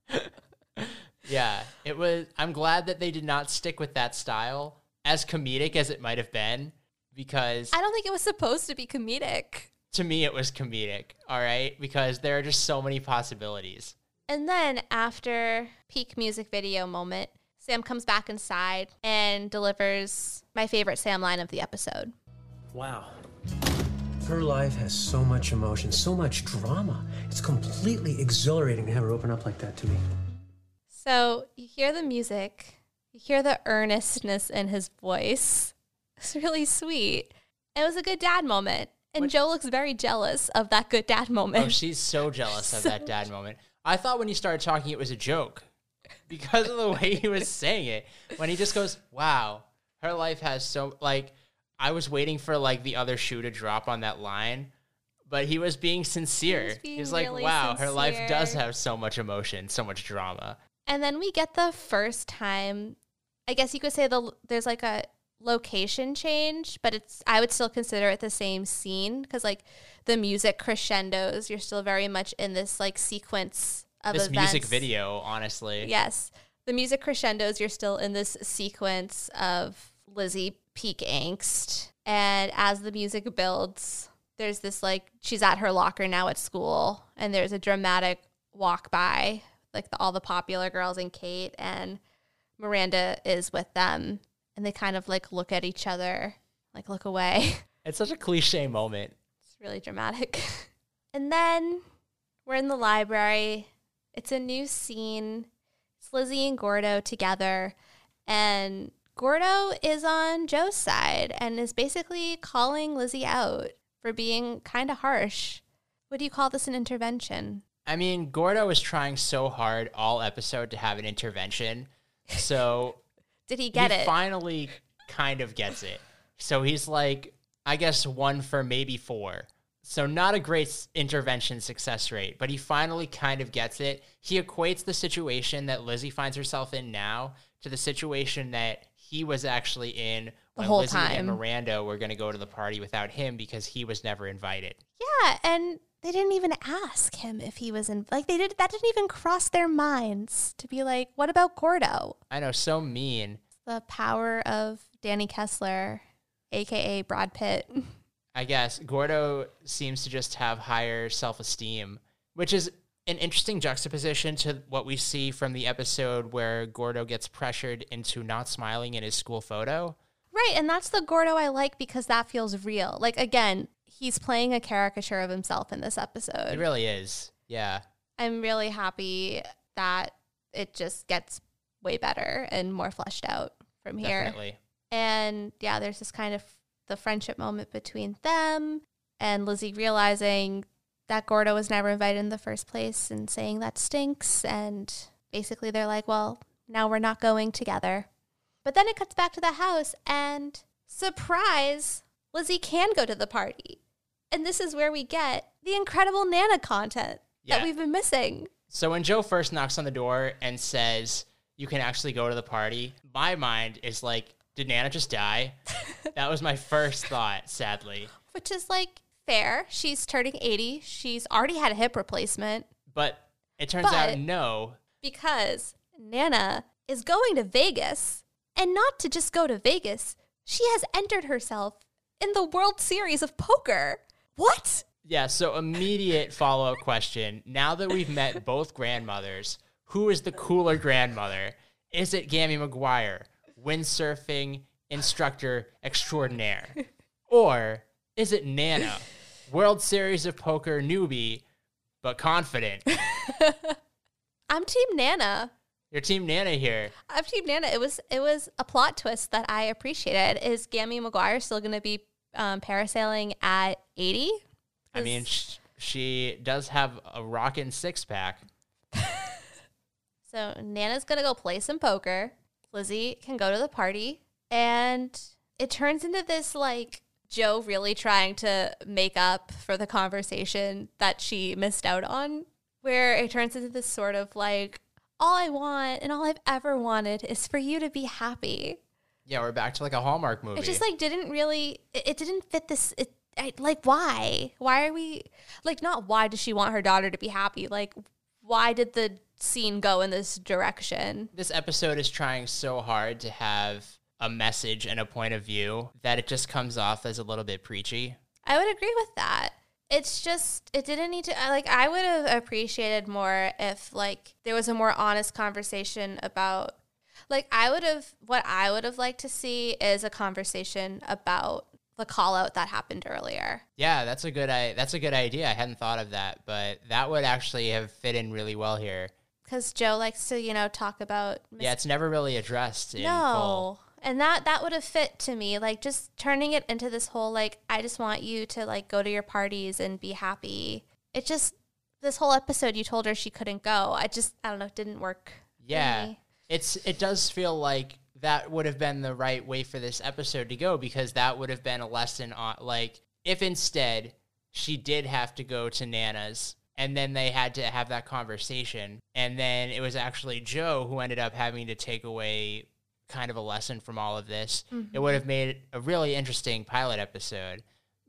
Yeah. yeah, It was I'm glad that they did not stick with that style as comedic as it might have been because I don't think it was supposed to be comedic. to me it was comedic, all right? Because there are just so many possibilities. And then after peak music video moment, Sam comes back inside and delivers my favorite Sam line of the episode. Wow. Her life has so much emotion, so much drama. It's completely exhilarating to have her open up like that to me. So you hear the music, you hear the earnestness in his voice. It's really sweet. It was a good dad moment. And What- Jo looks very jealous of that good dad moment. Oh, she's so jealous of So that dad moment. I thought when he started talking, it was a joke because of the way he was saying it. When he just goes, "Wow, her life has so like." I was waiting for like the other shoe to drop on that line, but he was being sincere. He's like, really "Wow, her life does have so much emotion, so much drama." And then we get the first time, I guess you could say the there's like a location change, but it's I would still consider it the same scene because like the music crescendos, you're still very much in this like sequence of This music video, honestly, Yes, the music crescendos, you're still in this sequence of Lizzie peak angst, and as the music builds, there's this like she's at her locker now at school, and there's a dramatic walk by, like the, all the popular girls and Kate and Miranda is with them, and they kind of like look at each other, like look away. it's such a cliche moment. It's really dramatic. and then we're in the library. It's a new scene. It's Lizzie and Gordo together. And Gordo is on Jo's side and is basically calling Lizzie out for being kind of harsh. Would you call this an intervention? I mean, Gordo was trying so hard all episode to have an intervention, so Did he get he it? finally kind of gets it. So he's like, I guess one for maybe four. So not a great intervention success rate, but he finally kind of gets it. He equates the situation that Lizzie finds herself in now to the situation that he was actually in when whole Lizzie and. Miranda were going to go to the party without him because he was never invited. yeah, and they didn't even ask him if he was in like they did that didn't even cross their minds to be like, what about Gordo? I know, so mean. the power of Danny Kessler, aka Brad Pitt. I guess Gordo seems to just have higher self esteem, which is an interesting juxtaposition to what we see from the episode where Gordo gets pressured into not smiling in his school photo. Right, and that's the Gordo I like because that feels real. Like again, he's playing a caricature of himself in this episode. It really is. Yeah. I'm really happy that it just gets way better and more fleshed out from here. Definitely. And yeah, there's this kind of the friendship moment between them and Lizzie realizing that Gordo was never invited in the first place and saying that stinks. And basically, they're like, well, now we're not going together. But then it cuts back to the house, and surprise, Lizzie can go to the party. And this is where we get the incredible Nana content Yeah. that we've been missing. So when Jo first knocks on the door and says, You can actually go to the party, my mind is like, Did Nana just die? that was my first thought, sadly. Which is like fair. She's turning 80. She's already had a hip replacement. But it turns out no. because Nana is going to Vegas and not to just go to Vegas, she has entered herself in the World Series of Poker. What? Yeah, so immediate follow up question. Now that we've met both grandmothers, who is the cooler grandmother? Is it Gammy McGuire, windsurfing instructor extraordinaire? Or is it Nana, World Series of Poker newbie, but confident? I'm Team Nana. Your team Nana here. I'm Team Nana. It was it was a plot twist that I appreciated. Is Gammy McGuire still going to be um, parasailing at 80? I mean, sh- she does have a rockin' six pack. So Nana's gonna go play some poker. Lizzie can go to the party, and it turns into this like Jo really trying to make up for the conversation that she missed out on, where it turns into this sort of like, all I want and all I've ever wanted is for you to be happy. Yeah, we're back to like a Hallmark movie. It just like didn't really, it, it didn't fit this. It, I, like why? Why are we like not? Why does she want her daughter to be happy? Like why did the scene go in this direction? this episode is trying so hard to have a message and a point of view that it just comes off as a little bit preachy. I would agree with that. It's just it didn't need to like I would have appreciated more if like there was a more honest conversation about like I would have what I would have liked to see is a conversation about the call out that happened earlier. Yeah, that's a good I that's a good idea. I hadn't thought of that, but that would actually have fit in really well here. because Jo likes to, you know, talk about Yeah, it's never really addressed in full. And that that would have fit to me, like just turning it into this whole like I just want you to like go to your parties and be happy. It just this whole episode you told her she couldn't go. I just I don't know, it didn't work. Yeah. It's it does feel like that would have been the right way for this episode to go because that would have been a lesson on like if instead she did have to go to Nana's and then they had to have that conversation and then it was actually Jo who ended up having to take away kind of a lesson from all of this. It mm-hmm. would have made a really interesting pilot episode.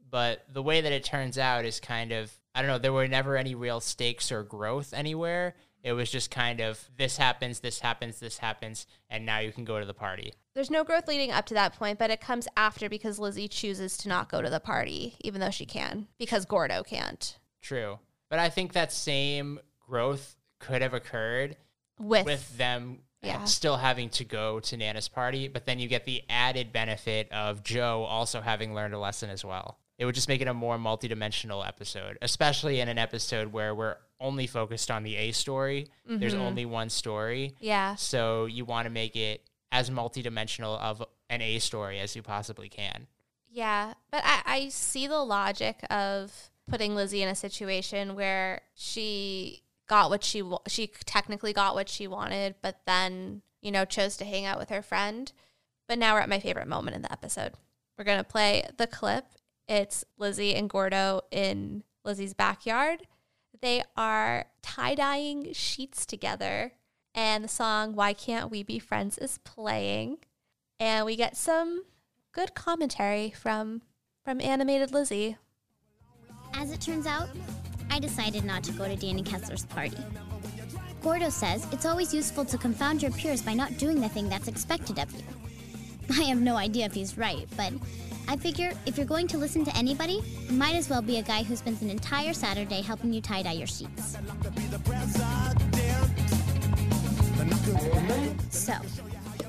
But the way that it turns out is kind of I don't know, there were never any real stakes or growth anywhere. It was just kind of this happens, this happens, this happens, and now you can go to the party. There's no growth leading up to that point, but it comes after because Lizzie chooses to not go to the party, even though she can, because Gordo can't. True. But I think that same growth could have occurred With, with them Yeah. still having to go to Nana's party, but then you get the added benefit of Jo also having learned a lesson as well. It would just make it a more multidimensional episode, especially in an episode where we're only focused on the A story. There's mm-hmm. only one story. yeah. So you want to make it as multidimensional of an A story as you possibly can. Yeah, but I, I see the logic of putting Lizzie in a situation where she got what she she technically got what she wanted, but then you know chose to hang out with her friend. But now we're at my favorite moment in the episode. We're gonna play the clip. It's Lizzie and Gordo in Lizzie's backyard. They are tie dyeing sheets together, and the song "Why Can't We Be Friends" is playing, and we get some good commentary from from animated Lizzie. As it turns out, I decided not to go to Danny Kessler's party. Gordo says it's always useful to confound your peers by not doing the thing that's expected of you. I have no idea if he's right, but I figure if you're going to listen to anybody, it might as well be a guy who spends an entire Saturday helping you tie dye your sheets. So,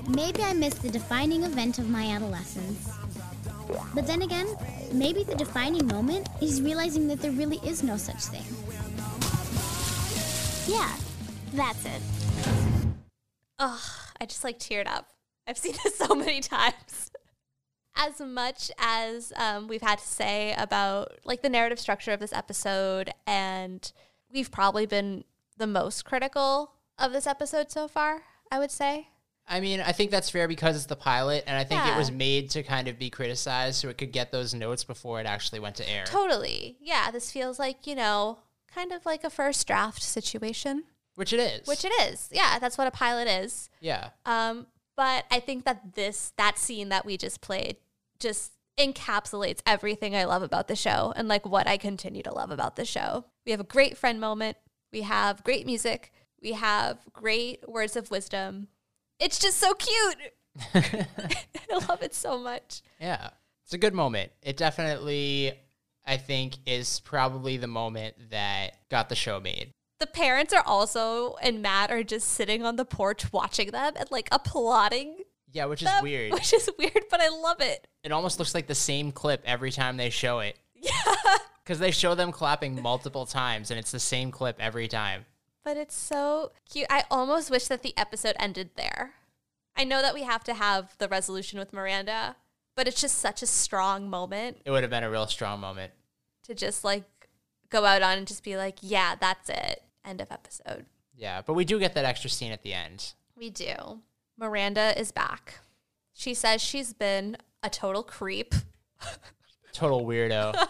maybe I missed the defining event of my adolescence. But then again, maybe the defining moment is realizing that there really is no such thing. Yeah, that's it. Ugh, I just like teared up. I've seen this so many times. As much as um, we've had to say about like the narrative structure of this episode, and we've probably been the most critical of this episode so far, I would say. I mean, I think that's fair because it's the pilot, and I think it was made to kind of be criticized so it could get those notes before it actually went to air. Totally. Yeah, this feels like, you know, kind of like a first draft situation, Which it is. which it is. Yeah, that's what a pilot is. Yeah. Um, but I think that this that scene that we just played just encapsulates everything I love about the show and like what I continue to love about the show. We have a great friend moment. We have great music. We have great words of wisdom. It's just so cute. I love it so much. Yeah. It's a good moment. It definitely, I think, is probably the moment that got the show made. The parents are also and Matt are just sitting on the porch watching them and like applauding Yeah, which is them, weird. which is weird, but I love it. It almost looks like the same clip every time they show it. Yeah. Because they show them clapping multiple times, and it's the same clip every time. But it's so cute. I almost wish that the episode ended there. I know that we have to have the resolution with Miranda, but it's just such a strong moment It would have been a real strong moment. to just like go out on and just be like, yeah, that's it. End of episode. Yeah, but we do get that extra scene at the end. We do. Miranda is back. She says she's been a total creep Total weirdo.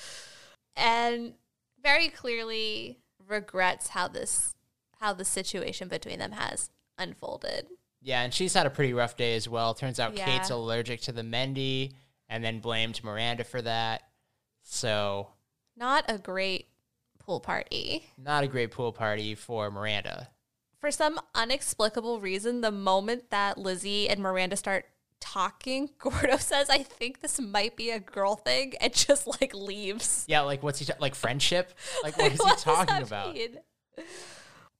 and very clearly regrets how this how the situation between them has unfolded. yeah, and she's had a pretty rough day as well. Turns out Yeah. Kate's allergic to the mehndi, and then blamed Miranda for that. So, Not a great pool party. not a great pool party for Miranda. for some unexplicable reason, the moment that Lizzie and Miranda start talking, Gordo says, I think this might be a girl thing, and just like leaves. Yeah, like what's he ta- like friendship? Like what is What he talking about? mean?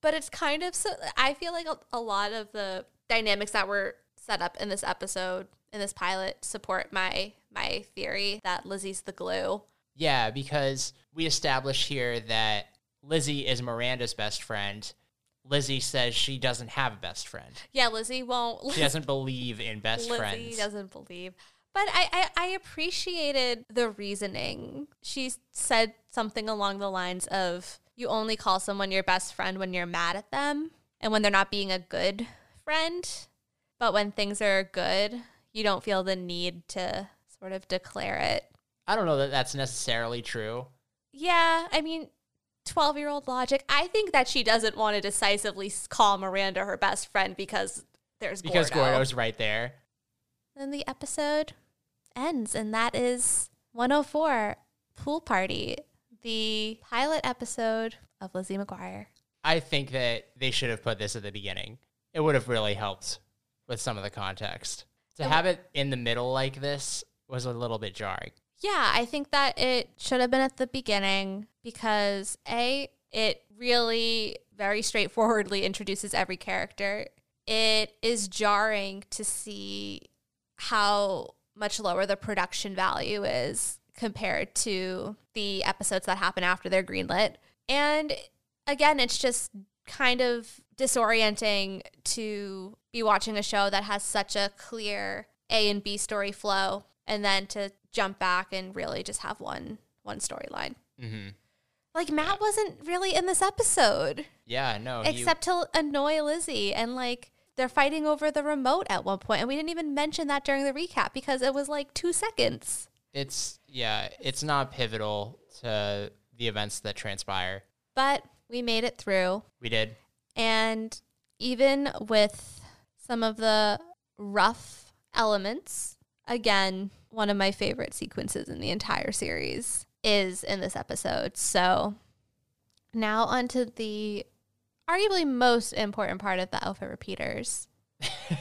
But it's kind of so. I feel like a, a lot of the dynamics that were set up in this episode, in this pilot, support my my theory that Lizzie's the glue. Yeah, because we establish here that Lizzie is Miranda's best friend, Lizzie says she doesn't have a best friend. Yeah, Lizzie won't. She doesn't believe in best Lizzie friends. Lizzie doesn't believe. But I, I, I appreciated the reasoning. She said something along the lines of you only call someone your best friend when you're mad at them and when they're not being a good friend. But when things are good, you don't feel the need to sort of declare it. I don't know that that's necessarily true. Yeah, I mean, 12 year old logic. I think that she doesn't want to decisively call Miranda her best friend because there's Because Gordo. Gordo's right there. Then the episode ends, and that is 104 Pool Party, the pilot episode of Lizzie McGuire. I think that they should have put this at the beginning. It would have really helped with some of the context. To have it in the middle like this was a little bit jarring. Yeah, I think that it should have been at the beginning because A, it really very straightforwardly introduces every character. It is jarring to see how much lower the production value is compared to the episodes that happen after they're greenlit. And again, it's just kind of disorienting to be watching a show that has such a clear A and B story flow and then to jump back and really just have one one storyline. hmm Like Matt wasn't really in this episode Yeah, no. except to annoy Lizzie and like they're fighting over the remote at one point and we didn't even mention that during the recap because it was like 2 seconds. it's yeah, it's not pivotal to the events that transpire. But we made it through We did. and even with some of the rough elements, again, one of my favorite sequences in the entire series is in this episode. So now onto the arguably most important part of the outfit repeaters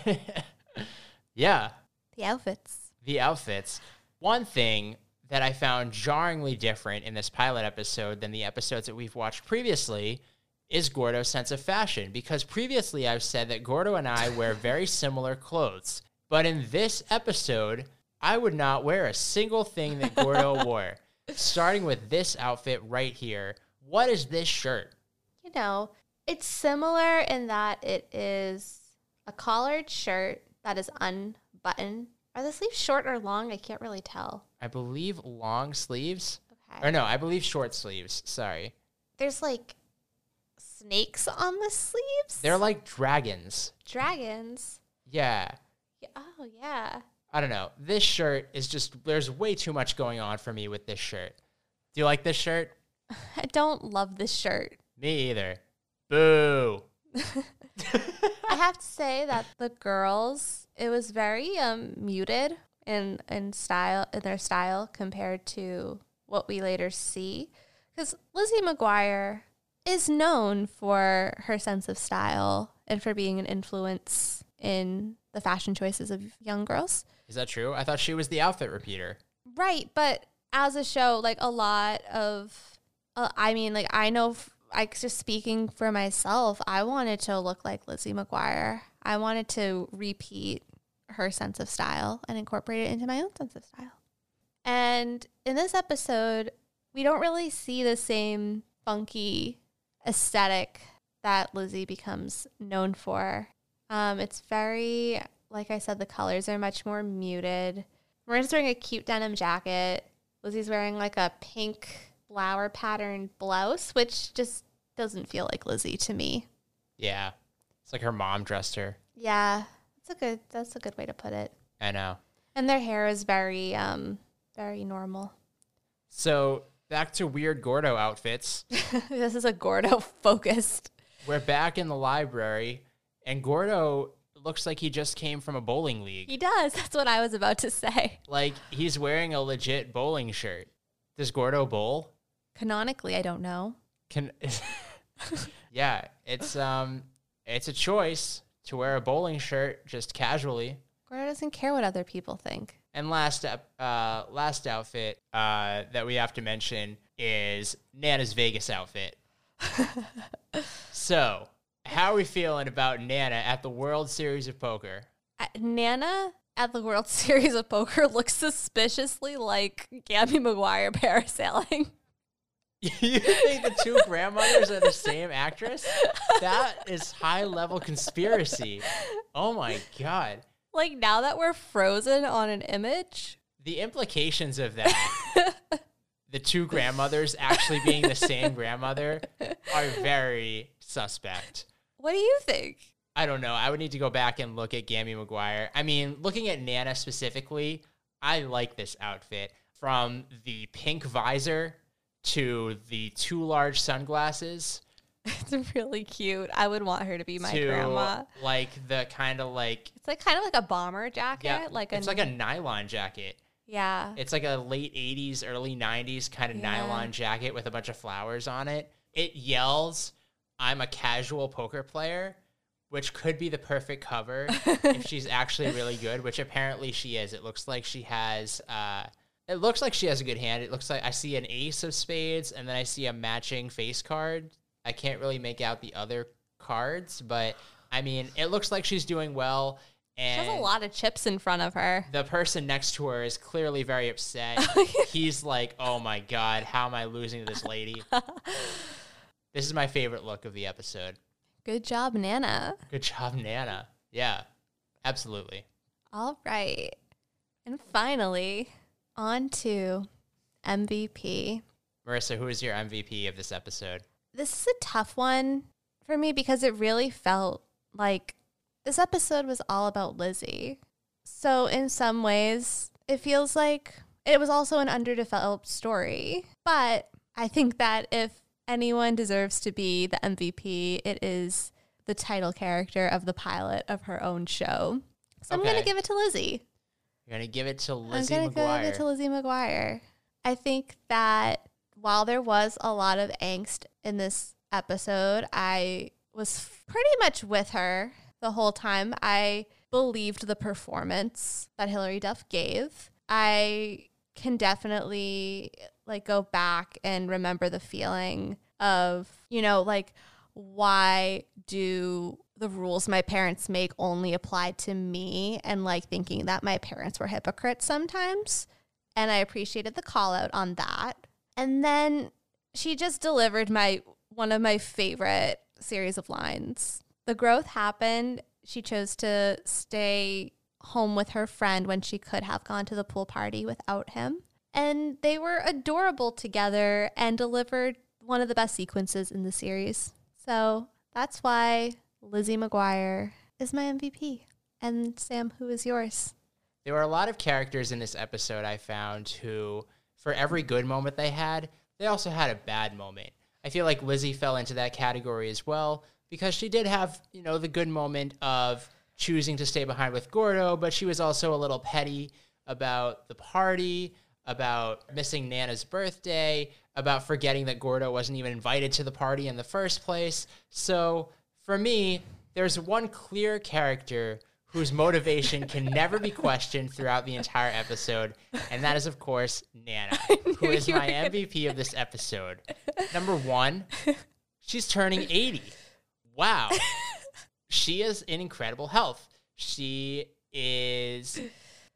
yeah, the outfits. the outfits. One thing that I found jarringly different in this pilot episode than the episodes that we've watched previously is Gordo's sense of fashion. Because previously I've said that Gordo and I wear very similar clothes. But in this episode, I would not wear a single thing that Gordo wore. Starting with this outfit right here. What is this shirt? You know, it's similar in that it is a collared shirt that is unbuttoned. Are the sleeves short or long? I can't really tell. I believe long sleeves. Okay. Or no, I believe short sleeves. Sorry. There's like snakes on the sleeves. They're like dragons. dragons. Yeah. Yeah, Oh yeah. I don't know. This shirt is just there's way too much going on for me with this shirt. Do you like this shirt? I don't love this shirt. Me either. Boo. I have to say that the girls, it was very um muted in in style in their style compared to what we later see. Because Lizzie McGuire is known for her sense of style and for being an influence in the fashion choices of young girls. Is that true? I thought she was the outfit repeater. Right, but as a show, like a lot of, uh, I mean, like I know, f- like just speaking for myself, I wanted to look like Lizzie McGuire. I wanted to repeat her sense of style and incorporate it into my own sense of style. And in this episode, we don't really see the same funky aesthetic that Lizzie becomes known for. Um, it's very, like I said, the colors are much more muted. Miranda's wearing a cute denim jacket. Lizzie's wearing like a pink flower pattern blouse, which just doesn't feel like Lizzie to me. Yeah. It's like her mom dressed her. Yeah, that's a good that's a good way to put it. I know. And their hair is very um very normal. So back to weird Gordo outfits. this is a Gordo focused. We're back in the library, and Gordo looks like he just came from a bowling league. He does. That's what I was about to say. Like he's wearing a legit bowling shirt. Does Gordo bowl? Canonically, I don't know. Can Yeah, it's um it's a choice to wear a bowling shirt just casually. Gordo doesn't care what other people think. And last uh last outfit uh that we have to mention is Nana's Vegas outfit. so, how are we feeling about Nana at the World Series of Poker? Uh, Nana at the World Series of Poker looks suspiciously like Gammy McGuire parasailing. you think the two grandmothers are the same actress? That is high level conspiracy. Oh my god. Like now that we're frozen on an image, The implications of that, the two grandmothers actually being the same grandmother, are very suspect. What do you think? I don't know. I would need to go back and look at Gammy McGuire. I mean, looking at Nana specifically, I like this outfit. From the pink visor to the two large sunglasses It's really cute. I would want her to be my to grandma. like the kind of like It's like kind of like a bomber jacket, yeah, like it's a like a nylon jacket. yeah. It's like a late 80s, early 90s kind of Yeah. nylon jacket with a bunch of flowers on it. It yells, I'm a casual poker player, which could be the perfect cover if she's actually really good, which apparently she is. It looks like she has. Uh, it looks like she has a good hand. It looks like I see an ace of spades and then I see a matching face card. I can't really make out the other cards, but I mean, it looks like she's doing well. She And has a lot of chips in front of her. the person next to her is clearly very upset. He's like, "Oh my god, how am I losing to this lady?" this is my favorite look of the episode. Good job, Nana. Good job, Nana. Yeah, absolutely. All right. And finally, on to MVP. Marisa, who is your MVP of this episode? This is a tough one for me because it really felt like this episode was all about Lizzie. So, in some ways, it feels like it was also an underdeveloped story. But I think that if anyone deserves to be the MVP, it is the title character of the pilot of her own show. So, I'm going to give it to Lizzie. You're gonna give it to Lizzie I'm gonna McGuire. give it to Lizzie McGuire. I think that while there was a lot of angst in this episode, I was pretty much with her the whole time. I believed the performance that Hilary Duff gave. I can definitely like go back and remember the feeling of, you know, like why do the rules my parents make only apply to me and like thinking that my parents were hypocrites sometimes. And I appreciated the call out on that. And then she just delivered my one of my favorite series of lines. The growth happened. She chose to stay home with her friend when she could have gone to the pool party without him. And they were adorable together and delivered one of the best sequences in the series. So that's why Lizzie McGuire is my MVP. And Sam, who is yours? There were a lot of characters in this episode I found who, for every good moment they had, they also had a bad moment. I feel like Lizzie fell into that category as well because she did have, you know, the good moment of choosing to stay behind with Gordo, but she was also a little petty about the party, about missing Nana's birthday, about forgetting that Gordo wasn't even invited to the party in the first place. So for me, there's one clear character whose motivation can never be questioned throughout the entire episode, and that is, of course, Nana, who is my MVP of this episode. Number one, she's turning 80. Wow. she is in incredible health. She is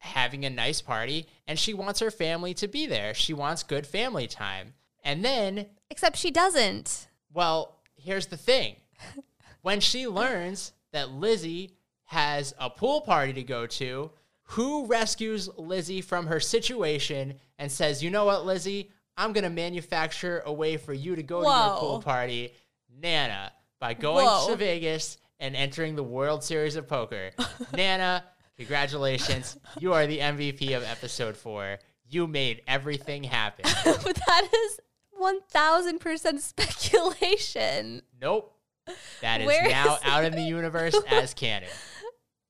having a nice party, and she wants her family to be there. She wants good family time. And then Except she doesn't. well, here's the thing. When she learns that Lizzie has a pool party to go to, who rescues Lizzie from her situation and says, you know what, Lizzie? I'm going to manufacture a way for you to go to your pool party, Nana, by going Whoa. to Vegas and entering the World Series of Poker. Nana, congratulations. You are the MVP of episode four. You made everything happen. but that is 1000% speculation. Nope. That is Where now is- out in the universe as canon.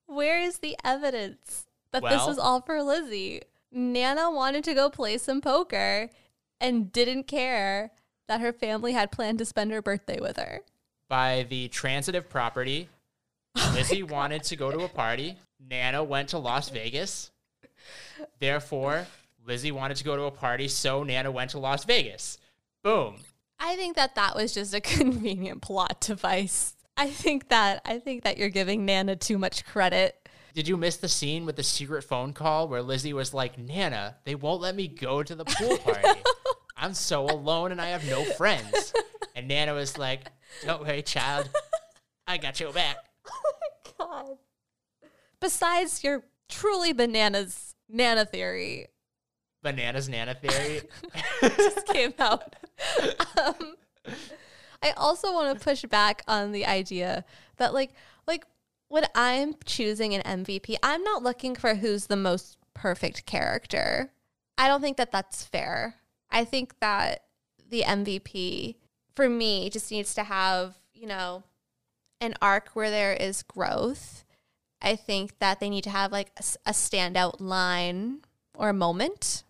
Where is the evidence that this was all for Lizzie? Nana wanted to go play some poker and didn't care that her family had planned to spend her birthday with her. By the transitive property, oh Lizzie wanted to go to a party. Nana went to Las Vegas. Therefore, Lizzie wanted to go to a party, so Nana went to Las Vegas. Boom. I think that that was just a convenient plot device. I think that I think that you're giving Nana too much credit. Did you miss the scene with the secret phone call where Lizzie was like, Nana, they won't let me go to the pool party? I'm so alone and I have no friends. And Nana was like, Don't worry, child. I got your back. Oh my god. Besides your truly bananas Nana theory Bananas Nana theory. just came out. Um, I also want to push back on the idea that like like when I'm choosing an MVP, I'm not looking for who's the most perfect character. I don't think that that's fair. I think that the MVP for me just needs to have, you know, an arc where there is growth. I think that they need to have like a standout line or a moment.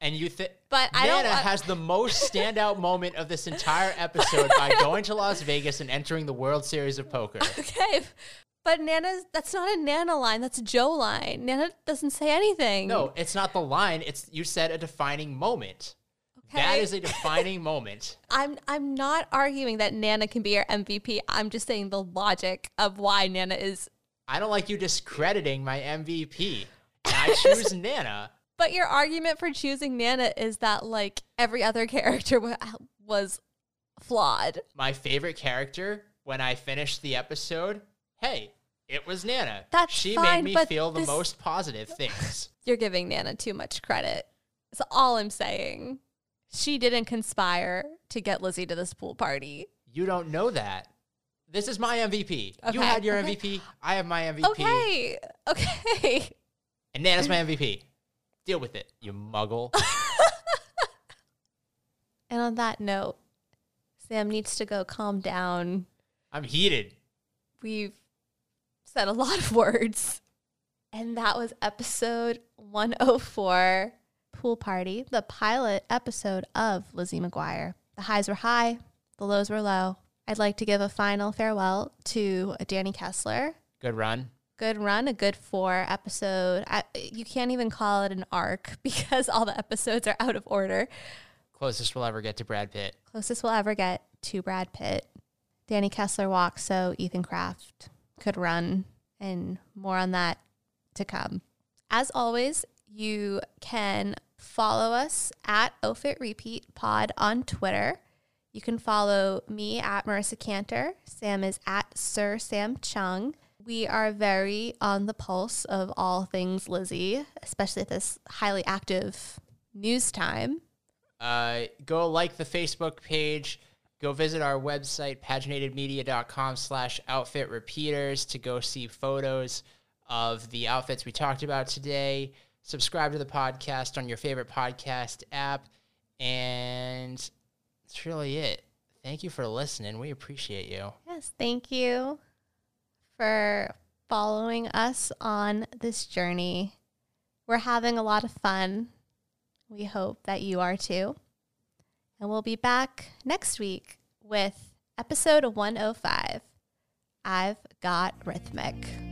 And you think But I Nana don't wa- has the most standout moment of this entire episode by going to Las Vegas and entering the World Series of Poker. Okay. But Nana's that's not a Nana line, that's a Jo line. Nana doesn't say anything. No, it's not the line. It's you said a defining moment. Okay. That is a defining moment. I'm I'm not arguing that Nana can be our MVP. I'm just saying the logic of why Nana is I don't like you discrediting my MVP. I choose Nana. But your argument for choosing Nana is that like every other character wa- was flawed. My favorite character when I finished the episode, hey, it was Nana. That's she fine, made me feel the this- most positive things. You're giving Nana too much credit. That's all I'm saying. She didn't conspire to get Lizzie to this pool party. You don't know that. This is my MVP. You had your okay. MVP. I have my MVP. Okay. Okay. And Nana's my MVP. Deal with it, you muggle. And on that note, Sam needs to go calm down. I'm heated. We've said a lot of words. And that was episode 104 Pool Party, the pilot episode of Lizzie McGuire. The highs were high, the lows were low. I'd like to give a final farewell to Danny Kessler. Good run. Good run, a good four episode. I, you can't even call it an arc because all the episodes are out of order. Closest we'll ever get to Brad Pitt. Closest we'll ever get to Brad Pitt. Danny Kessler walks, so Ethan Kraft could run, and more on that to come. As always, you can follow us at Outfit Repeat Pod on Twitter. You can follow me at Marisa Cantor. Sam is at Sir Sam Chung. We are very on the pulse of all things Lizzie, especially at this highly active news time. Uh, go like the Facebook page. Go visit our website, paginatedmedia.com slash outfit repeaters to go see photos of the outfits we talked about today. Subscribe to the podcast on your favorite podcast app. And that's really it. Thank you for listening. We appreciate you. Yes, thank you for following us on this journey. We're having a lot of fun. We hope that you are too. And we'll be back next week with episode 105 I've Got Rhythmic.